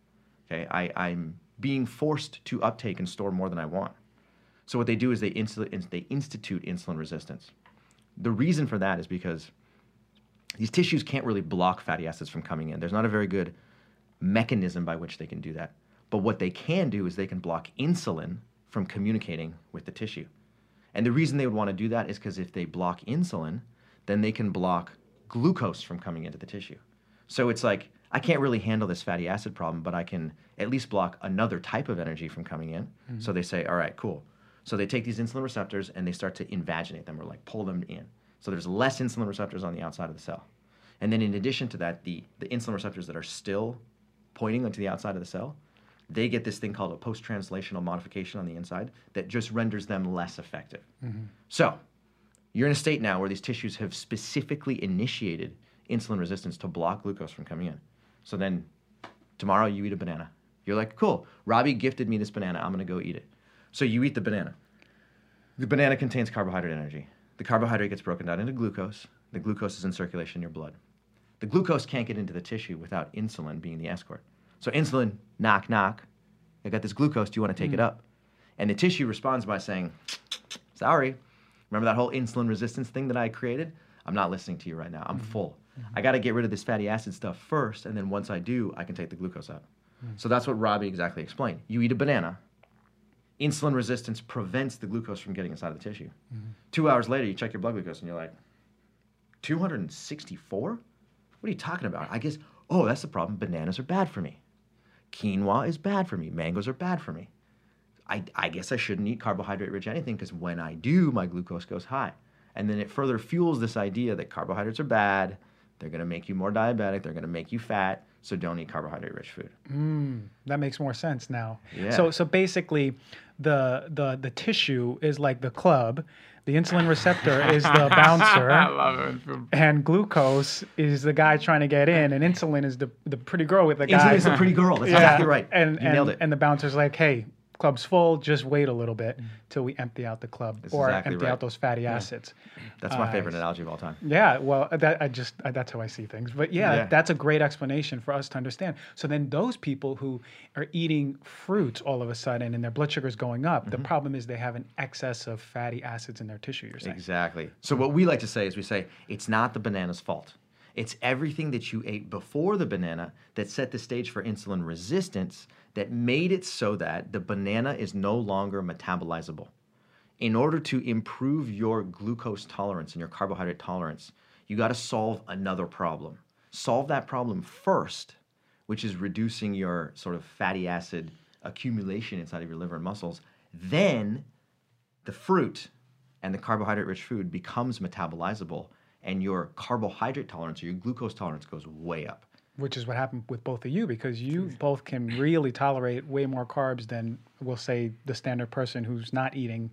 Okay, I, I'm being forced to uptake and store more than I want. So what they do is they, insul- they institute insulin resistance. The reason for that is because these tissues can't really block fatty acids from coming in. There's not a very good mechanism by which they can do that. But what they can do is they can block insulin from communicating with the tissue. And the reason they would want to do that is because if they block insulin, then they can block glucose from coming into the tissue. So it's like I can't really handle this fatty acid problem, but I can at least block another type of energy from coming in. Mm-hmm. So they say, all right, cool. So they take these insulin receptors and they start to invaginate them or like pull them in. So there's less insulin receptors on the outside of the cell. And then in addition to that, the, the insulin receptors that are still pointing onto the outside of the cell, they get this thing called a post-translational modification on the inside that just renders them less effective. Mm-hmm. So you're in a state now where these tissues have specifically initiated insulin resistance to block glucose from coming in. So then tomorrow you eat a banana. You're like, cool, Robby gifted me this banana. I'm going to go eat it. So you eat the banana. The banana contains carbohydrate energy. The carbohydrate gets broken down into glucose. The glucose is in circulation in your blood. The glucose can't get into the tissue without insulin being the escort. So insulin, knock, knock. I got this glucose. Do you want to take it hmm. up? And the tissue responds by saying, sorry. Remember that whole insulin resistance thing that I created? I'm not listening to you right now. I'm mm-hmm. full. Mm-hmm. I got to get rid of this fatty acid stuff first, and then once I do, I can take the glucose out. Mm. So that's what Robby exactly explained. You eat a banana, insulin resistance prevents the glucose from getting inside of the tissue. Mm-hmm. Two hours later, you check your blood glucose, and you're like, 264? What are you talking about? I guess, oh, that's the problem. Bananas are bad for me. Quinoa is bad for me. Mangoes are bad for me. I, I guess I shouldn't eat carbohydrate rich anything because when I do, my glucose goes high. And then it further fuels this idea that carbohydrates are bad. They're going to make you more diabetic. They're going to make you fat. So don't eat carbohydrate rich food. Mm, that makes more sense now. Yeah. So so basically, the the the tissue is like the club, the insulin receptor is the [laughs] I bouncer, love it. and glucose is the guy trying to get in, and insulin is the the pretty girl with the Insulin guy. is the pretty girl. That's [laughs] exactly right. And you and, nailed it. and the bouncer's like, hey, club's full. Just wait a little bit till we empty out the club That's or exactly empty right. out those fatty acids. That's my Uh, favorite analogy of all time. Yeah, well, that I just uh, that's how I see things. But yeah, Yeah. that's a great explanation for us to understand. So then those people who are eating fruits all of a sudden and their blood sugar's going up, Mm-hmm. the problem is they have an excess of fatty acids in their tissue. You're saying. Exactly. So what we like to say is we say it's not the banana's fault. It's everything that you ate before the banana that set the stage for insulin resistance that made it so that the banana is no longer metabolizable. In order to improve your glucose tolerance and your carbohydrate tolerance, you got to solve another problem. Solve that problem first, which is reducing your sort of fatty acid accumulation inside of your liver and muscles. Then the fruit and the carbohydrate rich food becomes metabolizable and your carbohydrate tolerance or your glucose tolerance goes way up. Which is what happened with both of you because you both can really tolerate way more carbs than we'll say the standard person who's not eating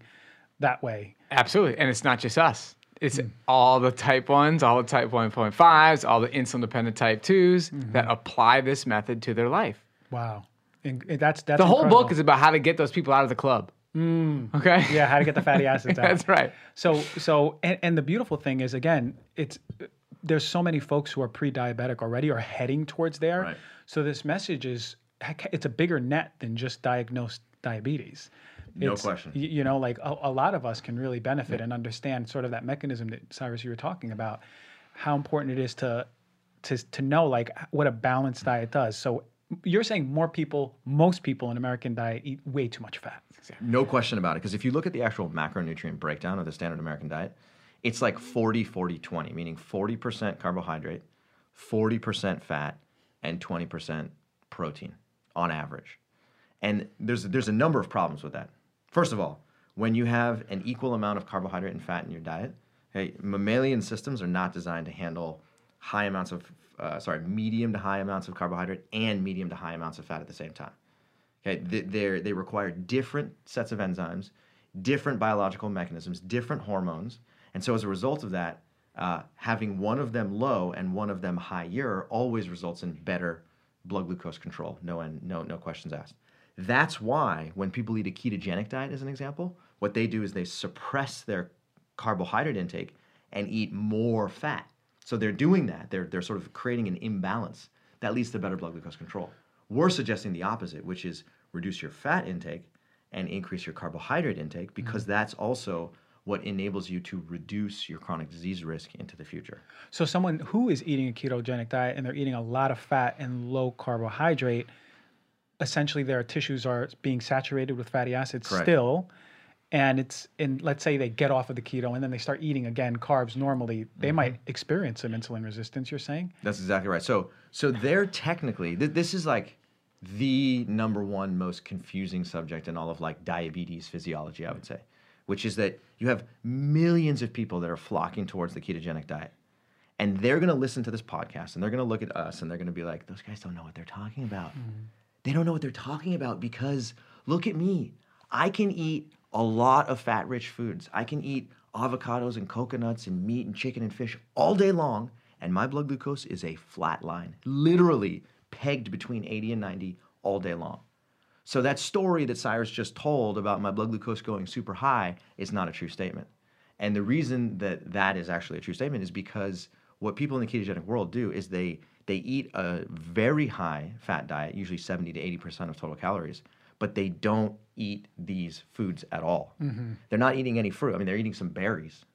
that way. Absolutely. And it's not just us. It's mm. all the type ones, all the type 1.5s, all the insulin dependent type 2s mm-hmm. that apply this method to their life. Wow, and that's that's The whole incredible. book is about how to get those people out of the club. Mm. Okay? yeah how to get the fatty acids [laughs] out. That's right. So so and, and the beautiful thing is again, it's there's so many folks who are pre-diabetic already or heading towards there. Right. So this message is it's a bigger net than just diagnosed diabetes. No It's- question. You know, like a, a lot of us can really benefit and understand sort of that mechanism that Cyrus you were talking about, how important it is to to to know like what a balanced diet does. So you're saying more people, most people in American diet eat way too much fat. No question about it. Because if you look at the actual macronutrient breakdown of the standard American diet, it's like 40, 40, 20, meaning 40% carbohydrate, 40% fat, and 20% protein on average. And there's, there's a number of problems with that. First of all, when you have an equal amount of carbohydrate and fat in your diet, hey, mammalian systems are not designed to handle high amounts of, uh, sorry, medium to high amounts of carbohydrate and medium to high amounts of fat at the same time. Okay, they they require different sets of enzymes, different biological mechanisms, different hormones, and so as a result of that, uh, having one of them low and one of them higher always results in better blood glucose control. No, and no, no questions asked. That's why when people eat a ketogenic diet, as an example, what they do is they suppress their carbohydrate intake and eat more fat. So they're doing that. They're, they're sort of creating an imbalance that leads to better blood glucose control. We're suggesting the opposite, which is reduce your fat intake and increase your carbohydrate intake because that's also what enables you to reduce your chronic disease risk into the future. So someone who is eating a ketogenic diet and they're eating a lot of fat and low carbohydrate, essentially their tissues are being saturated with fatty acids Correct. still, and it's and let's say they get off of the keto and then they start eating again carbs normally, they Mm-hmm. might experience some insulin resistance. You're saying? That's exactly right. So so they're technically th- this is like the number one most confusing subject in all of like diabetes physiology, I would say, which is that you have millions of people that are flocking towards the ketogenic diet. And they're going to listen to this podcast and they're going to look at us and they're going to be like, those guys don't know what they're talking about. Mm-hmm. They don't know what they're talking about because look at me. I can eat a lot of fat rich foods. I can eat avocados and coconuts and meat and chicken and fish all day long, and my blood glucose is a flat line, literally pegged between 80 and 90 all day long. So that story that Cyrus just told about my blood glucose going super high is not a true statement. And the reason that that is actually a true statement is because what people in the ketogenic world do is they they eat a very high fat diet, usually 70 to 80% of total calories, but they don't eat these foods at all. Mm-hmm. They're not eating any fruit. I mean, they're eating some berries,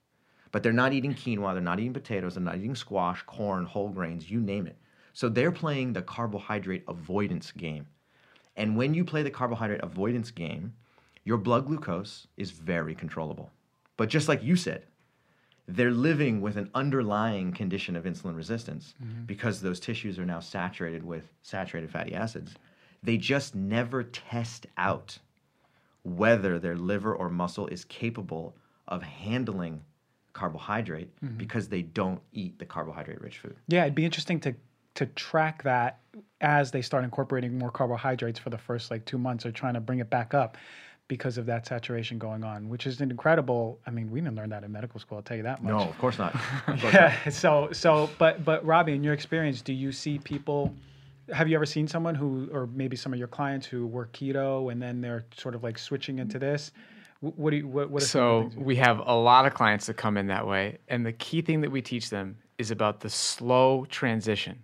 but they're not eating quinoa, they're not eating potatoes, they're not eating squash, corn, whole grains, you name it. So they're playing the carbohydrate avoidance game. And when you play the carbohydrate avoidance game, your blood glucose is very controllable. But just like you said, they're living with an underlying condition of insulin resistance mm-hmm. because those tissues are now saturated with saturated fatty acids. They just never test out whether their liver or muscle is capable of handling carbohydrate mm-hmm. because they don't eat the carbohydrate rich food. Yeah, it'd be interesting to to track that as they start incorporating more carbohydrates for the first like two months or trying to bring it back up because of that saturation going on, which is an incredible. I mean, we didn't learn that in medical school. I'll tell you that much. No, of course not. [laughs] Of course not. Yeah. [laughs] So so but but Robby, in your experience, do you see people? Have you ever seen someone who, or maybe some of your clients who work keto and then they're sort of like switching into this? What do you what what are some of the So we have a lot of clients that come in that way, and the key thing that we teach them is about the slow transition.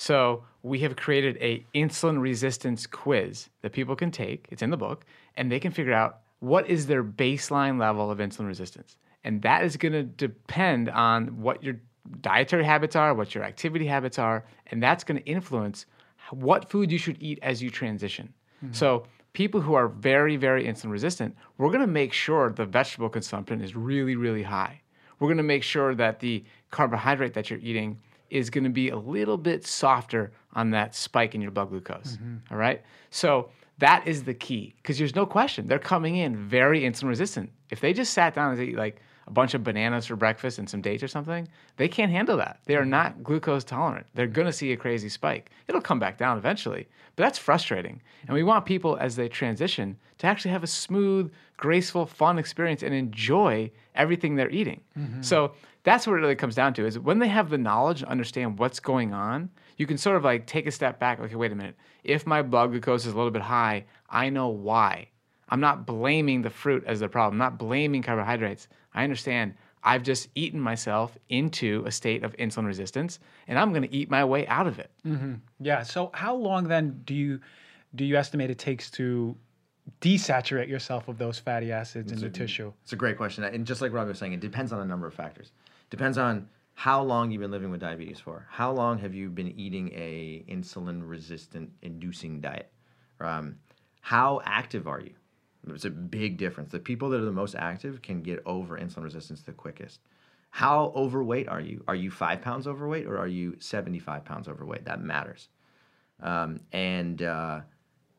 So we have created a insulin resistance quiz that people can take. It's in the book, and they can figure out what is their baseline level of insulin resistance, and that is going to depend on what your dietary habits are, what your activity habits are, and that's going to influence what food you should eat as you transition. Mm-hmm. So people who are very, very insulin resistant, we're going to make sure the vegetable consumption is really, really high. We're going to make sure that the carbohydrate that you're eating is going to be a little bit softer on that spike in your blood glucose. Mm-hmm. All right. So that is the key because there's no question they're coming in very insulin resistant. If they just sat down and ate like a bunch of bananas for breakfast and some dates or something, they can't handle that. They are mm-hmm. not glucose tolerant. They're going to see a crazy spike. It'll come back down eventually, but that's frustrating. And we want people as they transition to actually have a smooth, graceful, fun experience and enjoy everything they're eating. Mm-hmm. So that's what it really comes down to is when they have the knowledge and understand what's going on, you can sort of like take a step back. Okay, wait a minute. If my blood glucose is a little bit high, I know why. I'm not blaming the fruit as the problem, I'm not blaming carbohydrates. I understand I've just eaten myself into a state of insulin resistance and I'm going to eat my way out of it. Mm-hmm. Yeah. So how long then do you do you estimate it takes to desaturate yourself of those fatty acids in the tissue? It's a great question. And just like Robby was saying, it depends on a number of factors. Depends on how long you've been living with diabetes for. How long have you been eating a insulin resistant inducing diet? Um, how active are you? It's a big difference. The people that are the most active can get over insulin resistance the quickest. How overweight are you? Are you five pounds overweight or are you 75 pounds overweight? That matters. Um, and uh,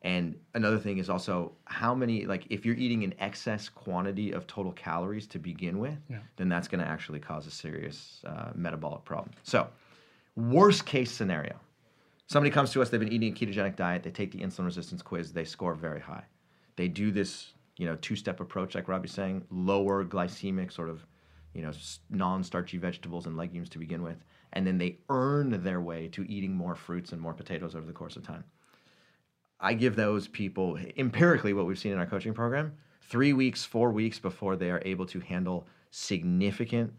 and another thing is also how many like if you're eating an excess quantity of total calories to begin with, then that's going to actually cause a serious uh, metabolic problem. So, worst case scenario, somebody comes to us, they've been eating a ketogenic diet, they take the insulin resistance quiz, they score very high. They do this, you know, two-step approach, like Robby's saying, lower glycemic sort of, you know, non-starchy vegetables and legumes to begin with, and then they earn their way to eating more fruits and more potatoes over the course of time. I give those people empirically what we've seen in our coaching program three weeks, four weeks before they are able to handle significant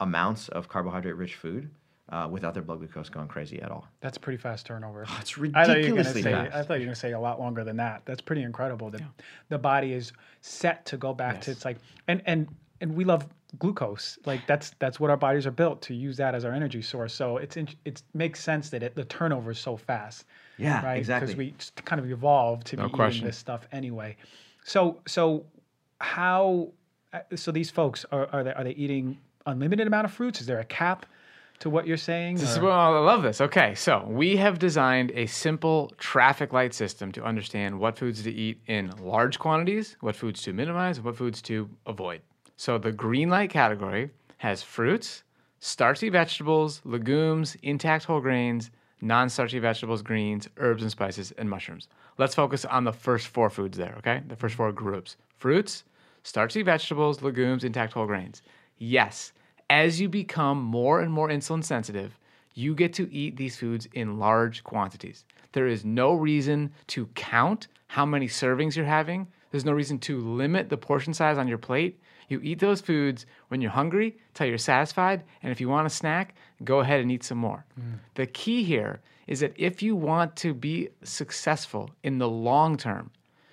amounts of carbohydrate rich food uh, without their blood glucose going crazy at all. That's pretty fast turnover. It's I thought you were gonna ridiculously say. fast. I thought you were gonna say a lot longer than that. That's pretty incredible. That the body is set to go back to it's like and and and we love glucose. Like that's that's what our bodies are built to use that as our energy source. So it's in, it makes sense that it, the turnover is so fast. Yeah, right. exactly. Because we just kind of evolved to be No eating this stuff anyway. So so how? uh, So these folks are are they are they eating unlimited amount of fruits? Is there a cap to what you're saying? This is well, I love this. Okay, so we have designed a simple traffic light system to understand what foods to eat in large quantities, what foods to minimize, and what foods to avoid. So the green light category has fruits, starchy vegetables, legumes, intact whole grains, non starchy vegetables, greens, herbs and spices, and mushrooms. Let's focus on the first four foods there, okay? The first four groups fruits, starchy vegetables, legumes, intact whole grains. Yes, as you become more and more insulin sensitive, you get to eat these foods in large quantities. There is no reason to count how many servings you're having. There's no reason to limit the portion size on your plate. You eat those foods. When you're hungry till you're satisfied, and if you want a snack, go ahead and eat some more. Mm. The key here is that if you want to be successful in the long term,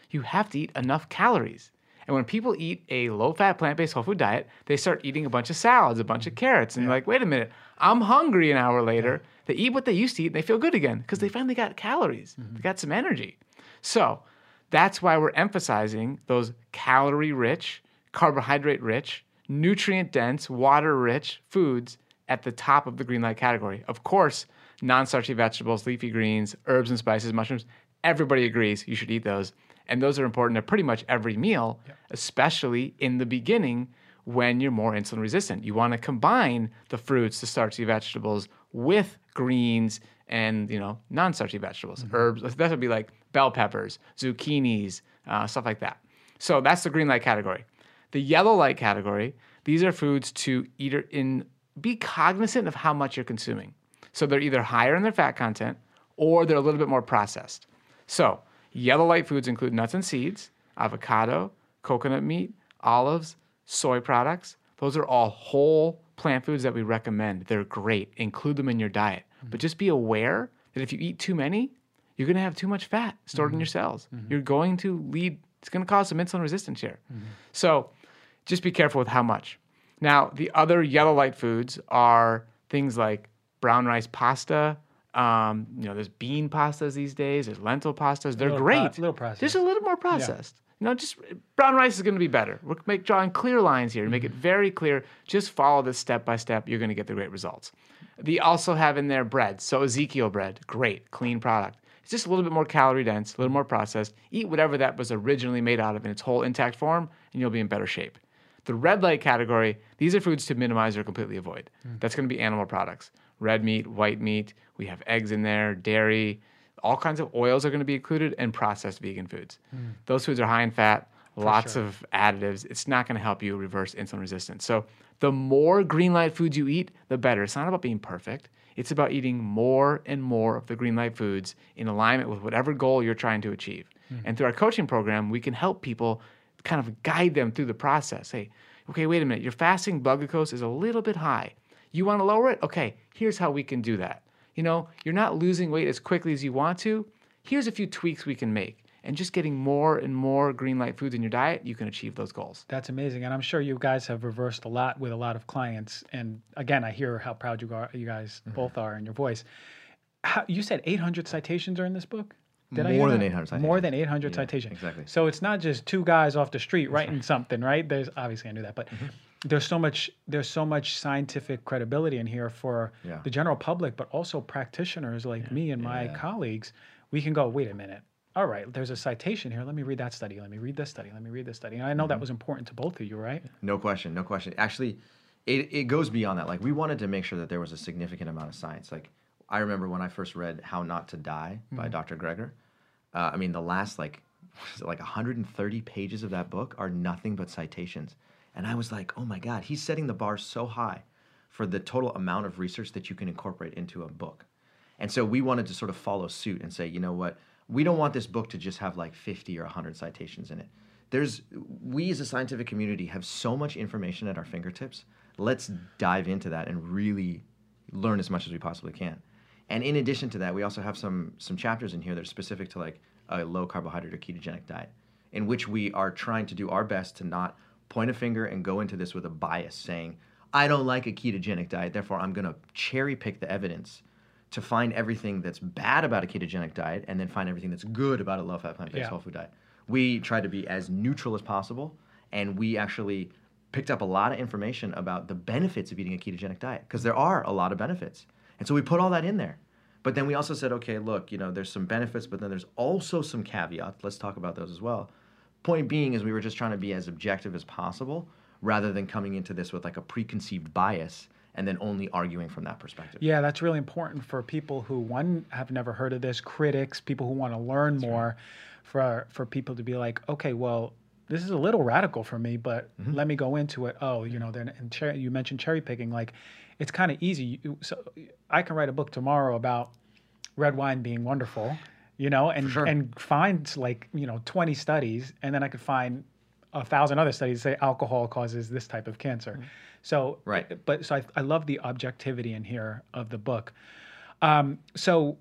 you have to eat enough calories. And when people eat a low fat, plant based whole food diet, they start eating a bunch of salads, a bunch of carrots, and you're like, wait a minute, I'm hungry an hour later. They eat what they used to eat and they feel good again because they mm. finally got calories, mm-hmm. they got some energy. So that's why we're emphasizing those calorie rich, carbohydrate rich, nutrient dense, water rich foods at the top of the green light category. Of course, non starchy vegetables, leafy greens, herbs and spices, mushrooms, everybody agrees you should eat those. And those are important at pretty much every meal, especially in the beginning when you're more insulin resistant. You want to combine the fruits, the starchy vegetables with greens and you know non-starchy vegetables, herbs. That would be like bell peppers, zucchinis, uh, stuff like that. So that's the green light category. The yellow light category. These are foods to eat in. Be cognizant of how much you're consuming. So they're either higher in their fat content or they're a little bit more processed. So yellow light foods include nuts and seeds, avocado, coconut meat, olives, soy products. Those are all whole plant foods that we recommend. They're great. Include them in your diet. Mm-hmm. But just be aware that if you eat too many, you're going to have too much fat stored in your mm-hmm. cells. Mm-hmm. You're going to lead, it's going to cause some insulin resistance here. So just be careful with how much. Now, the other yellow light foods are things like brown rice pasta. Um, you know, there's bean pastas these days. There's lentil pastas. They're little pro- great. little processed. Just a little more processed. You know, just brown rice is going to be better. We're make drawing clear lines here to make it very clear. Just follow this step by step. You're going to get the great results. They also have in there bread. So Ezekiel bread, great, clean product. It's just a little bit more calorie dense, a little more processed. Eat whatever that was originally made out of in its whole intact form, and you'll be in better shape. The red light category, these are foods to minimize or completely avoid. That's going to be animal products. Red meat, white meat, we have eggs in there, dairy, all kinds of oils are going to be included, and processed vegan foods. Those foods are high in fat, lots of additives. It's not going to help you reverse insulin resistance. So, the more green light foods you eat, the better. It's not about being perfect. It's about eating more and more of the green light foods in alignment with whatever goal you're trying to achieve. Hmm. And through our coaching program, we can help people kind of guide them through the process. Hey, okay, wait a minute. Your fasting blood glucose is a little bit high. You want to lower it? Okay, here's how we can do that. You know, you're not losing weight as quickly as you want to. Here's a few tweaks we can make. And just getting more and more green light foods in your diet, you can achieve those goals. That's amazing, and I'm sure you guys have reversed a lot with a lot of clients. And again, I hear how proud you are, you guys Mm-hmm. both are in your voice. How, you said 800 citations are in this book. Did More than that? 800 More than 800 Yeah, citations. exactly. So it's not just two guys off the street writing something, right? There's obviously I knew that, but Mm-hmm. there's so much there's so much scientific credibility in here for Yeah. the general public, but also practitioners like me and my Yeah. colleagues. We can go, wait a minute. All right, there's a citation here. Let me read that study. Let me read this study. Let me read this study. And I know Mm-hmm. that was important to both of you, right? No question, no question. Actually, it, it goes beyond that. Like we wanted to make sure that there was a significant amount of science. Like I remember when I first read How Not to Die by Dr. Greger. Uh, I mean, the last like [laughs] what is it, like 130 pages of that book are nothing but citations, and I was like, oh my god, he's setting the bar so high for the total amount of research that you can incorporate into a book. And so we wanted to sort of follow suit and say, you know what? We don't want this book to just have like 50 or 100 citations in it. There's we as a scientific community have so much information at our fingertips. Let's dive into that and really learn as much as we possibly can. And in addition to that, we also have some some chapters in here that are specific to like a low carbohydrate or ketogenic diet, in which we are trying to do our best to not point a finger and go into this with a bias saying, I don't like a ketogenic diet, therefore I'm going to cherry pick the evidence to find everything that's bad about a ketogenic diet and then find everything that's good about a low fat plant based Yeah. whole food diet. We try to be as neutral as possible and we actually picked up a lot of information about the benefits of eating a ketogenic diet because there are a lot of benefits. And so we put all that in there. But then we also said, okay, look, you know, there's some benefits, but then there's also some caveats. Let's talk about those as well. Point being is we were just trying to be as objective as possible rather than coming into this with like a preconceived bias and then only arguing from that perspective. Yeah, that's really important for people who one have never heard of this, critics, people who want to learn more, for for people to be like, okay, well, this is a little radical for me, but Mm-hmm. let me go into it. Oh, you know, then and cher- you mentioned cherry picking, like it's kind of easy. So I can write a book tomorrow about red wine being wonderful, you know, and sure. and find like you know twenty studies, and then I could find a thousand other studies that say alcohol causes this type of cancer. So Right. but so I, I love the objectivity in here of the book. Um, so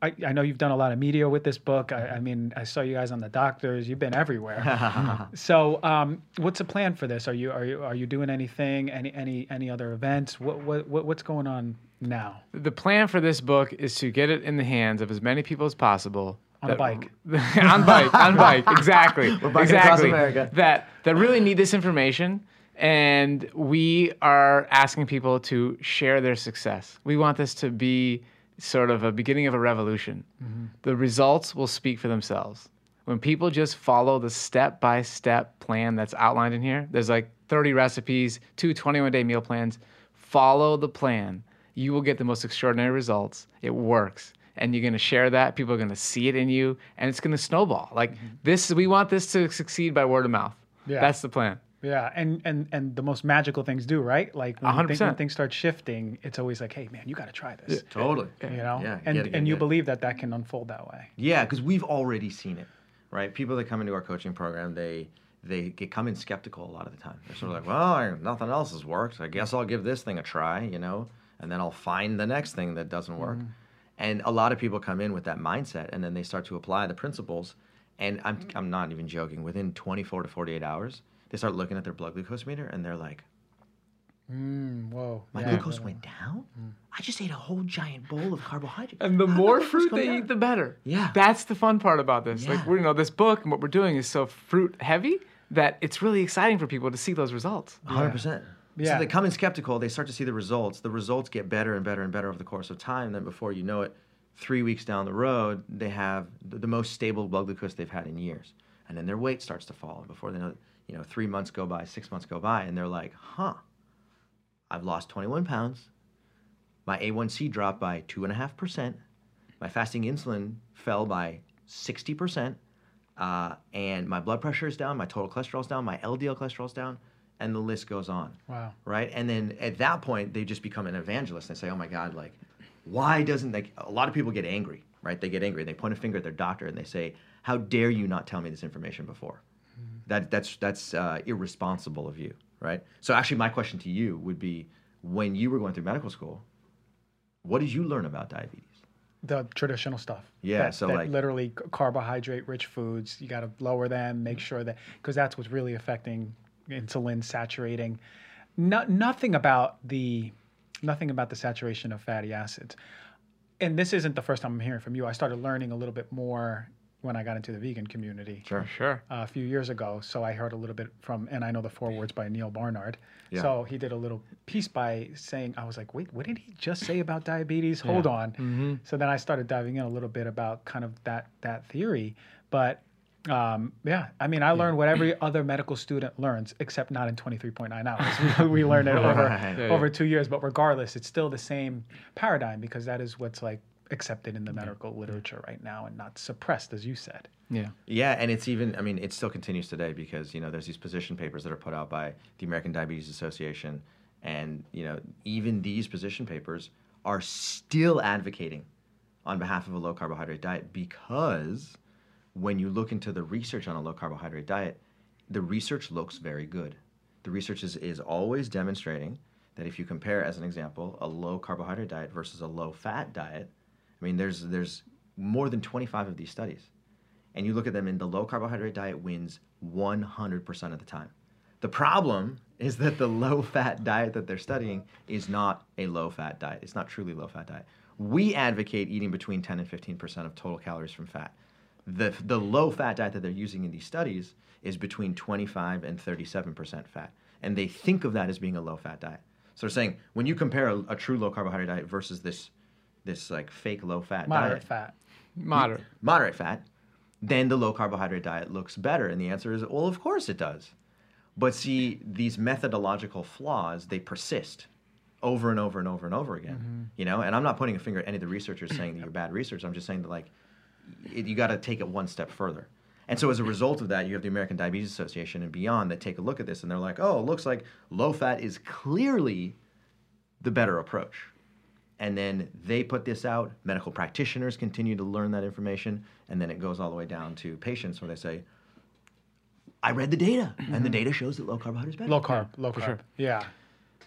I, I know you've done a lot of media with this book. I, I mean, I saw you guys on the doctors. You've been everywhere. [laughs] so, um, what's the plan for this? Are you are you are you doing anything? Any any any other events? What what, what what's going on now? The plan for this book is to get it in the hands of as many people as possible. On that- bike. [laughs] on bike, on bike, exactly. [laughs] We're exactly. America. That that really need this information, and we are asking people to share their success. We want this to be sort of a beginning of a revolution. Mm-hmm. The results will speak for themselves. When people just follow the step by step plan that's outlined in here, there's like 30 recipes, two 21 day meal plans. Follow the plan. You will get the most extraordinary results. It works. And you're going to share that. People are going to see it in you, and it's going to snowball. Like mm-hmm. this, we want this to succeed by word of mouth. Yeah. That's the plan. Yeah, and and and the most magical things do right. Like when, hundred things, when things start shifting, it's always like, hey man, you got to try this. Totally. You know, Yeah, and get it, and you it. believe that that can unfold that way. Yeah, because we've already seen it, right? People that come into our coaching program, they they get come in skeptical a lot of the time. They're sort of like, well, I- nothing else has worked. I guess I'll give this thing a try, you know, and then I'll find the next thing that doesn't work. Mm-hmm. And a lot of people come in with that mindset, and then they start to apply the principles. And I'm I'm not even joking. Within 24 to 48 hours, they start looking at their blood glucose meter, and they're like, Mm, whoa. my yeah. glucose went down. I just ate a whole giant bowl of carbohydrates. And the How more fruit they down?" eat, the better. Yeah. That's the fun part about this. Like we're you know this book and what we're doing is so fruit heavy that it's really exciting for people to see those results. Hundred percent. Yeah. So they come in skeptical. They start to see the results. The results get better and better and better over the course of time. Then before you know it, three weeks down the road, they have the, the most stable blood glucose they've had in years. And then their weight starts to fall. Before they know, it, you know, three months go by, six months go by, and they're like, "Huh, I've lost 21 pounds. My A1C dropped by two and a half percent. My fasting insulin fell by 60 percent." uh, and my blood pressure is down, my total cholesterol is down, my LDL cholesterol is down, and the list goes on. Wow. Right? And then at that point, they just become an evangelist. They say, "Oh my God, like, why doesn't like a lot of people get angry, right? They get angry. They point a finger at their doctor and they say, "How dare you not tell me this information before?" That that's that's uh, irresponsible of you, right? So actually, my question to you would be, when you were going through medical school, what did you learn about diabetes? The traditional stuff. Yeah, That- so that like- literally carbohydrate-rich foods. You got to lower them. Make sure that because that's what's really affecting insulin saturating. No, nothing about the nothing about the saturation of fatty acids. And this isn't the first time I'm hearing from you. I started learning a little bit more when I got into the vegan community Sure. Sure. uh, a few years ago. So I heard a little bit from, and I know the forewords by Neal Barnard. Yeah. So he did a little piece by saying, I was like, wait, what did he just say about diabetes? Hold on. So then I started diving in a little bit about kind of that that theory. But um, yeah, I mean, I learned what every other medical student learns, except not in 23.9 hours. [laughs] we, we learned it [laughs] over Right. Over two years. But regardless, it's still the same paradigm because that is what's like accepted in the medical literature right now and not suppressed, as you said. Yeah. Yeah, and it's even, I mean, it still continues today because, you know, there's these position papers that are put out by the American Diabetes Association. And, you know, even these position papers are still advocating on behalf of a low carbohydrate diet because when you look into the research on a low carbohydrate diet, the research looks very good. The research is, is always demonstrating that if you compare, as an example, a low carbohydrate diet versus a low fat diet, I mean, there's, there's more than 25 of these studies and you look at them and the low carbohydrate diet wins 100% of the time. The problem is that the [laughs] low fat diet that they're studying is not a low fat diet. It's not truly low fat diet. We advocate eating between 10 and 15% of total calories from fat. The the low fat diet that they're using in these studies is between 25 and 37 percent fat, and they think of that as being a low fat diet. So they're saying when you compare a, a true low carbohydrate diet versus this this like fake low fat diet. Moderate diet, fat. Moderate. moderate fat, then the low carbohydrate diet looks better. And the answer is, well, of course it does. But see, these methodological flaws, they persist over and over and over and over again. Mm-hmm. You know, and I'm not pointing a finger at any of the researchers saying that you're bad research. I'm just saying that like it, you got to take it one step further. And so as a result of that, you have the American Diabetes Association and beyond that take a look at this and they're like, oh, it looks like low fat is clearly the better approach. And then they put this out. Medical practitioners continue to learn that information. And then it goes all the way down to patients where they say, I read the data, and the mm-hmm. data shows that low carbohydrates is better. Low carb. Low carb. sure. Yeah.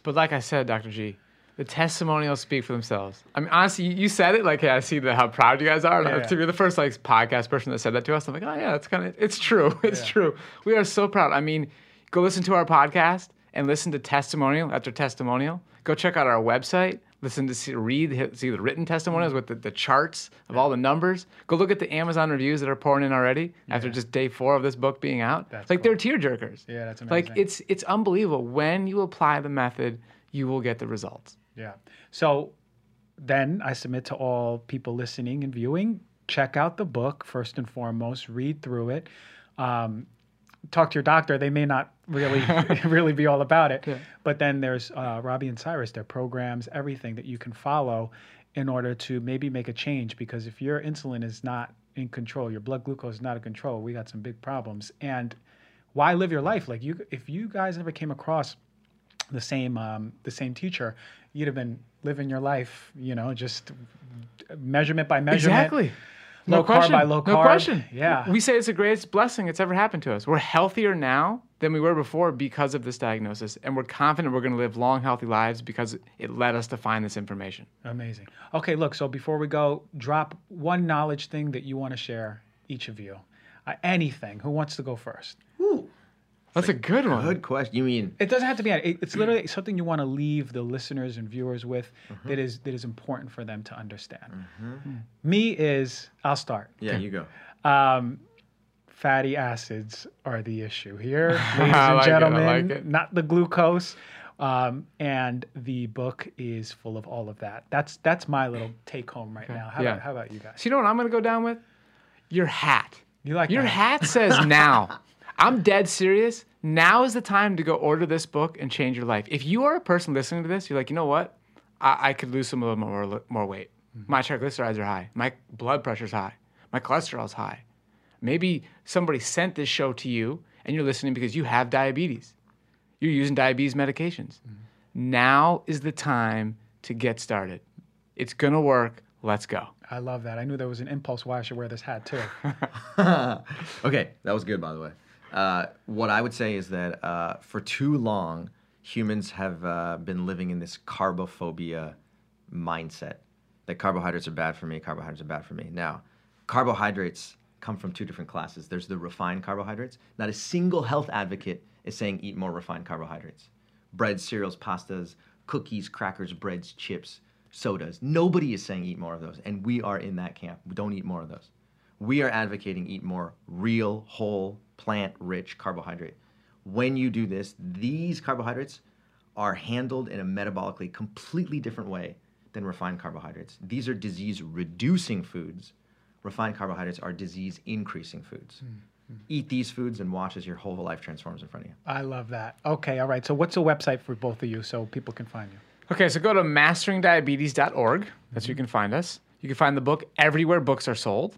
But like I said, Dr. G, the testimonials speak for themselves. I mean, honestly, you, you said it like, hey, I see the, how proud you guys are. And Yeah. to be the first like podcast person that said that to us, I'm like, oh yeah, it's kind of, it's true, [laughs] it's Yeah. true. We are so proud. I mean, go listen to our podcast and listen to testimonial after testimonial. Go check out our website. Listen to see, read, see the written testimonials with the, the charts of all the numbers. Go look at the Amazon reviews that are pouring in already after just day four of this book being out. That's like cool. they're tear jerkers. Yeah, that's amazing. Like it's it's unbelievable. When you apply the method, you will get the results. Yeah. So then I submit to all people listening and viewing check out the book first and foremost, read through it. Um, talk to your doctor. They may not really, [laughs] [laughs] really be all about it. But then there's uh, Robby and Cyrus, their programs, everything that you can follow in order to maybe make a change. Because if your insulin is not in control, your blood glucose is not in control, we got some big problems. And why live your life? Like you, if you guys ever came across the same um, the same teacher, you'd have been living your life, you know, just measurement by measurement. Exactly. Low no carb question. by low No question. Yeah. We say it's the greatest blessing that's ever happened to us. We're healthier now than we were before because of this diagnosis, and we're confident we're going to live long, healthy lives because it led us to find this information. Amazing. Okay, look, so before we go, drop one knowledge thing that you want to share, each of you. Uh, anything. Who wants to go first? Ooh, That's a good one. good question. You mean It doesn't have to be. it- It's literally something you want to leave the listeners and viewers with that is that is important for them to understand. Me is. I'll start. yeah? You go. Um, fatty acids are the issue here, [laughs] ladies I and like it, I gentlemen. like it. Not the glucose. Um, and the book is full of all of that. That's that's my little take home right now. How, Yeah. about, how about you guys? So you know what I'm going to go down with? Your hat. You like Your that? hat says now. [laughs] I'm dead serious. Now is the time to go order this book and change your life. If you are a person listening to this, you're like, you know what? I, I could lose some of more more weight. Mm-hmm. My triglycerides are high. My blood pressure's high. My cholesterol's high. Maybe somebody sent this show to you and you're listening because you have diabetes. You're using diabetes medications. Mm-hmm. Now is the time to get started. It's gonna work. Let's go. I love that. I knew there was an impulse why I should wear this hat too. [laughs] okay, that was good, by the way. Uh, what I would say is that uh, for too long, humans have uh, been living in this carbophobia mindset that carbohydrates are bad for me, carbohydrates are bad for me. Now, carbohydrates come from two different classes. There's the refined carbohydrates. Not a single health advocate is saying eat more refined carbohydrates. Breads, cereals, pastas, cookies, crackers, breads, chips, sodas. Nobody is saying eat more of those, and we are in that camp. Don't eat more of those. We are advocating eat more real, whole, plant rich carbohydrate. When you do this, these carbohydrates are handled in a metabolically completely different way than refined carbohydrates. These are disease reducing foods. Refined carbohydrates are disease increasing foods. Hmm, hmm. Eat these foods and watch as your whole life transforms in front of you. I love that. Okay, all right. So what's the website for both of you so people can find you? Okay, so go to masteringdiabetes.org. That's where you mm-hmm. can find us. You can find the book everywhere books are sold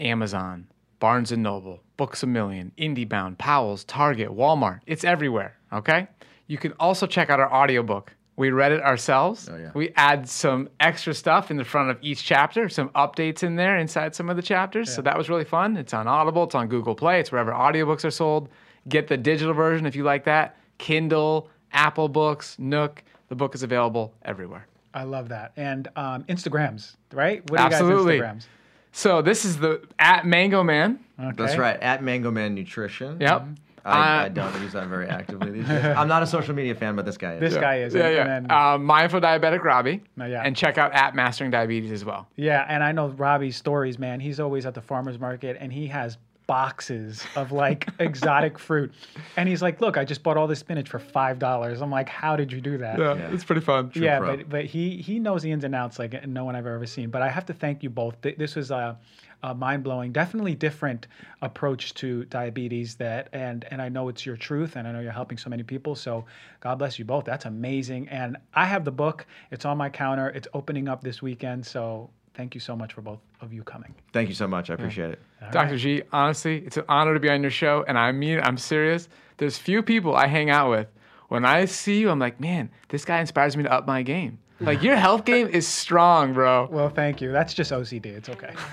Amazon, Barnes and Noble, Books a Million, IndieBound, Powell's, Target, Walmart. It's everywhere. Okay? You can also check out our audiobook. We read it ourselves. Oh, yeah. We add some extra stuff in the front of each chapter, some updates in there inside some of the chapters. Yeah. So that was really fun. It's on Audible, it's on Google Play, it's wherever audiobooks are sold. Get the digital version if you like that. Kindle, Apple Books, Nook. The book is available everywhere. I love that. And um, Instagrams, right? What are Absolutely. you guys Instagrams? So this is the at Mango Man. Okay. That's right. At Mango Man Nutrition. Yep. I, Uh, I don't use that very actively these days. [laughs] I'm not a social media fan, but this guy is. This guy is. Yeah, and- yeah. and then- uh, mindful diabetic Robby. Uh, yeah. And check out at Mastering Diabetes as well. Yeah, and I know Robby's stories, man. He's always at the farmer's market and he has boxes of like [laughs] exotic fruit. And he's like, Look, I just bought all this spinach for five dollars. I'm like, How did you do that? Yeah, Yeah. it's pretty fun. yeah, pro. but but he he knows the ins and outs like no one I've ever seen. But I have to thank you both. This was uh, uh, a, a mind blowing, definitely different approach to diabetes. That and and I know it's your truth, and I know you're helping so many people. So God bless you both. That's amazing. And I have the book. It's on my counter. It's opening up this weekend. So thank you so much for both of you coming. Thank you so much. I appreciate it. Dr. G, honestly, it's an honor to be on your show. And I mean, I'm serious. There's few people I hang out with. When I see you, I'm like, man, this guy inspires me to up my game. Like, your health game is strong, bro. Well, thank you. That's just OCD. It's okay. [laughs]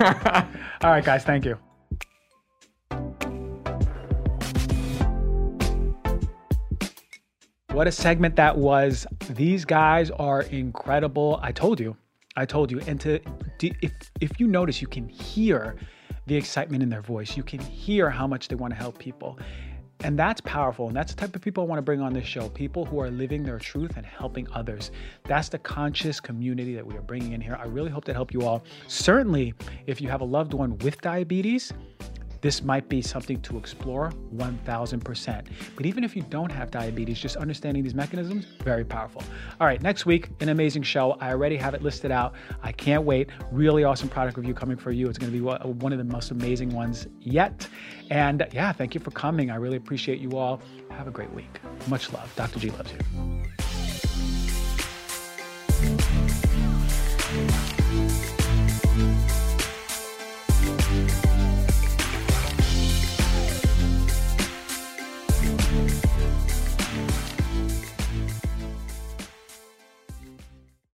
All right, guys. Thank you. What a segment that was. These guys are incredible. I told you. I told you. And to if if you notice, you can hear the excitement in their voice. You can hear how much they want to help people. And that's powerful. And that's the type of people I want to bring on this show people who are living their truth and helping others. That's the conscious community that we are bringing in here. I really hope that helped you all. Certainly, if you have a loved one with diabetes, this might be something to explore 1000%. But even if you don't have diabetes, just understanding these mechanisms, very powerful. All right, next week, an amazing show. I already have it listed out. I can't wait. Really awesome product review coming for you. It's going to be one one of the most amazing ones yet. And yeah, thank you for coming. I really appreciate you all. Have a great week. Much love. Dr. G loves you.